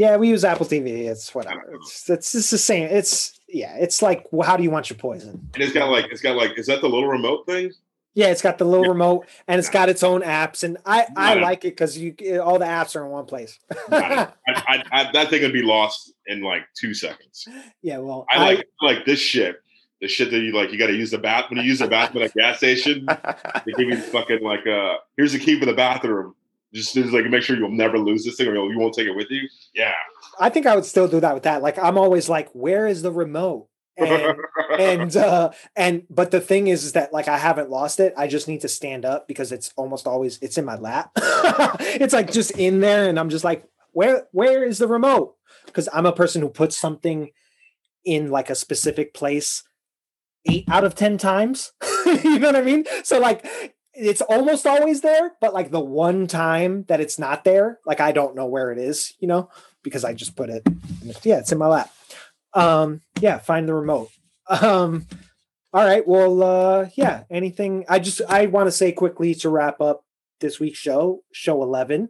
yeah, we use Apple TV. It's whatever. It's it's, it's the same. It's yeah. It's like well, how do you want your poison? And it's got like it's got like is that the little remote thing? Yeah, it's got the little yeah. remote and it's got its own apps, and I I like it because you all the apps are in one place. <laughs> I, I, I, that thing would be lost in like two seconds. Yeah, well, I like like this shit. The shit that you like, you got to use the bath when you use the bathroom at a gas station. <laughs> They give you fucking like, uh, here's the key for the bathroom just, just like make sure you'll never lose this thing or you won't take it with you. Yeah. I think I would still do that with that. Like I'm always like, where is the remote? And and <laughs> uh and but the thing is, is that like I haven't lost it. I just need to stand up because it's almost always it's in my lap. <laughs> it's like just in there, and I'm just like, where where is the remote? Because I'm a person who puts something in like a specific place eight out of ten times. <laughs> you know what I mean? So like it's almost always there, but like the one time that it's not there, like I don't know where it is, you know, because I just put it. Yeah, it's in my lap. Um, yeah, find the remote. <laughs> Um, all right. Well, uh, yeah. Anything? I just I want to say quickly to wrap up this week's show, show eleven.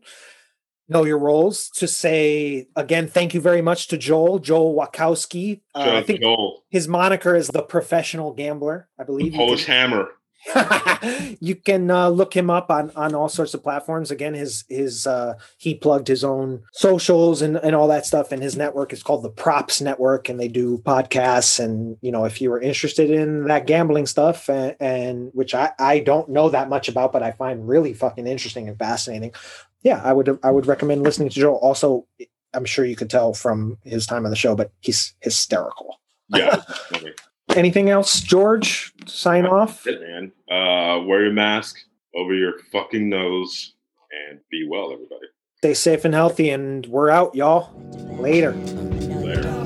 Know your roles. To say again, thank you very much to Joel, Joel Wachowski. Uh, I think Joel. his moniker is the professional gambler. I believe. The Polish Hammer. <laughs> you can uh, look him up on on all sorts of platforms. Again, his his uh, he plugged his own socials and and all that stuff, and his network is called the Props Network, and they do podcasts. And you know, if you were interested in that gambling stuff, and, and which I I don't know that much about, but I find really fucking interesting and fascinating. Yeah, I would I would recommend listening to Joe. Also, I'm sure you could tell from his time on the show, but he's hysterical. Yeah. <laughs> anything else, George? Sign off. It, man. Uh, wear your mask over your fucking nose and be well, everybody. Stay safe and healthy, and we're out, y'all. Later. Later.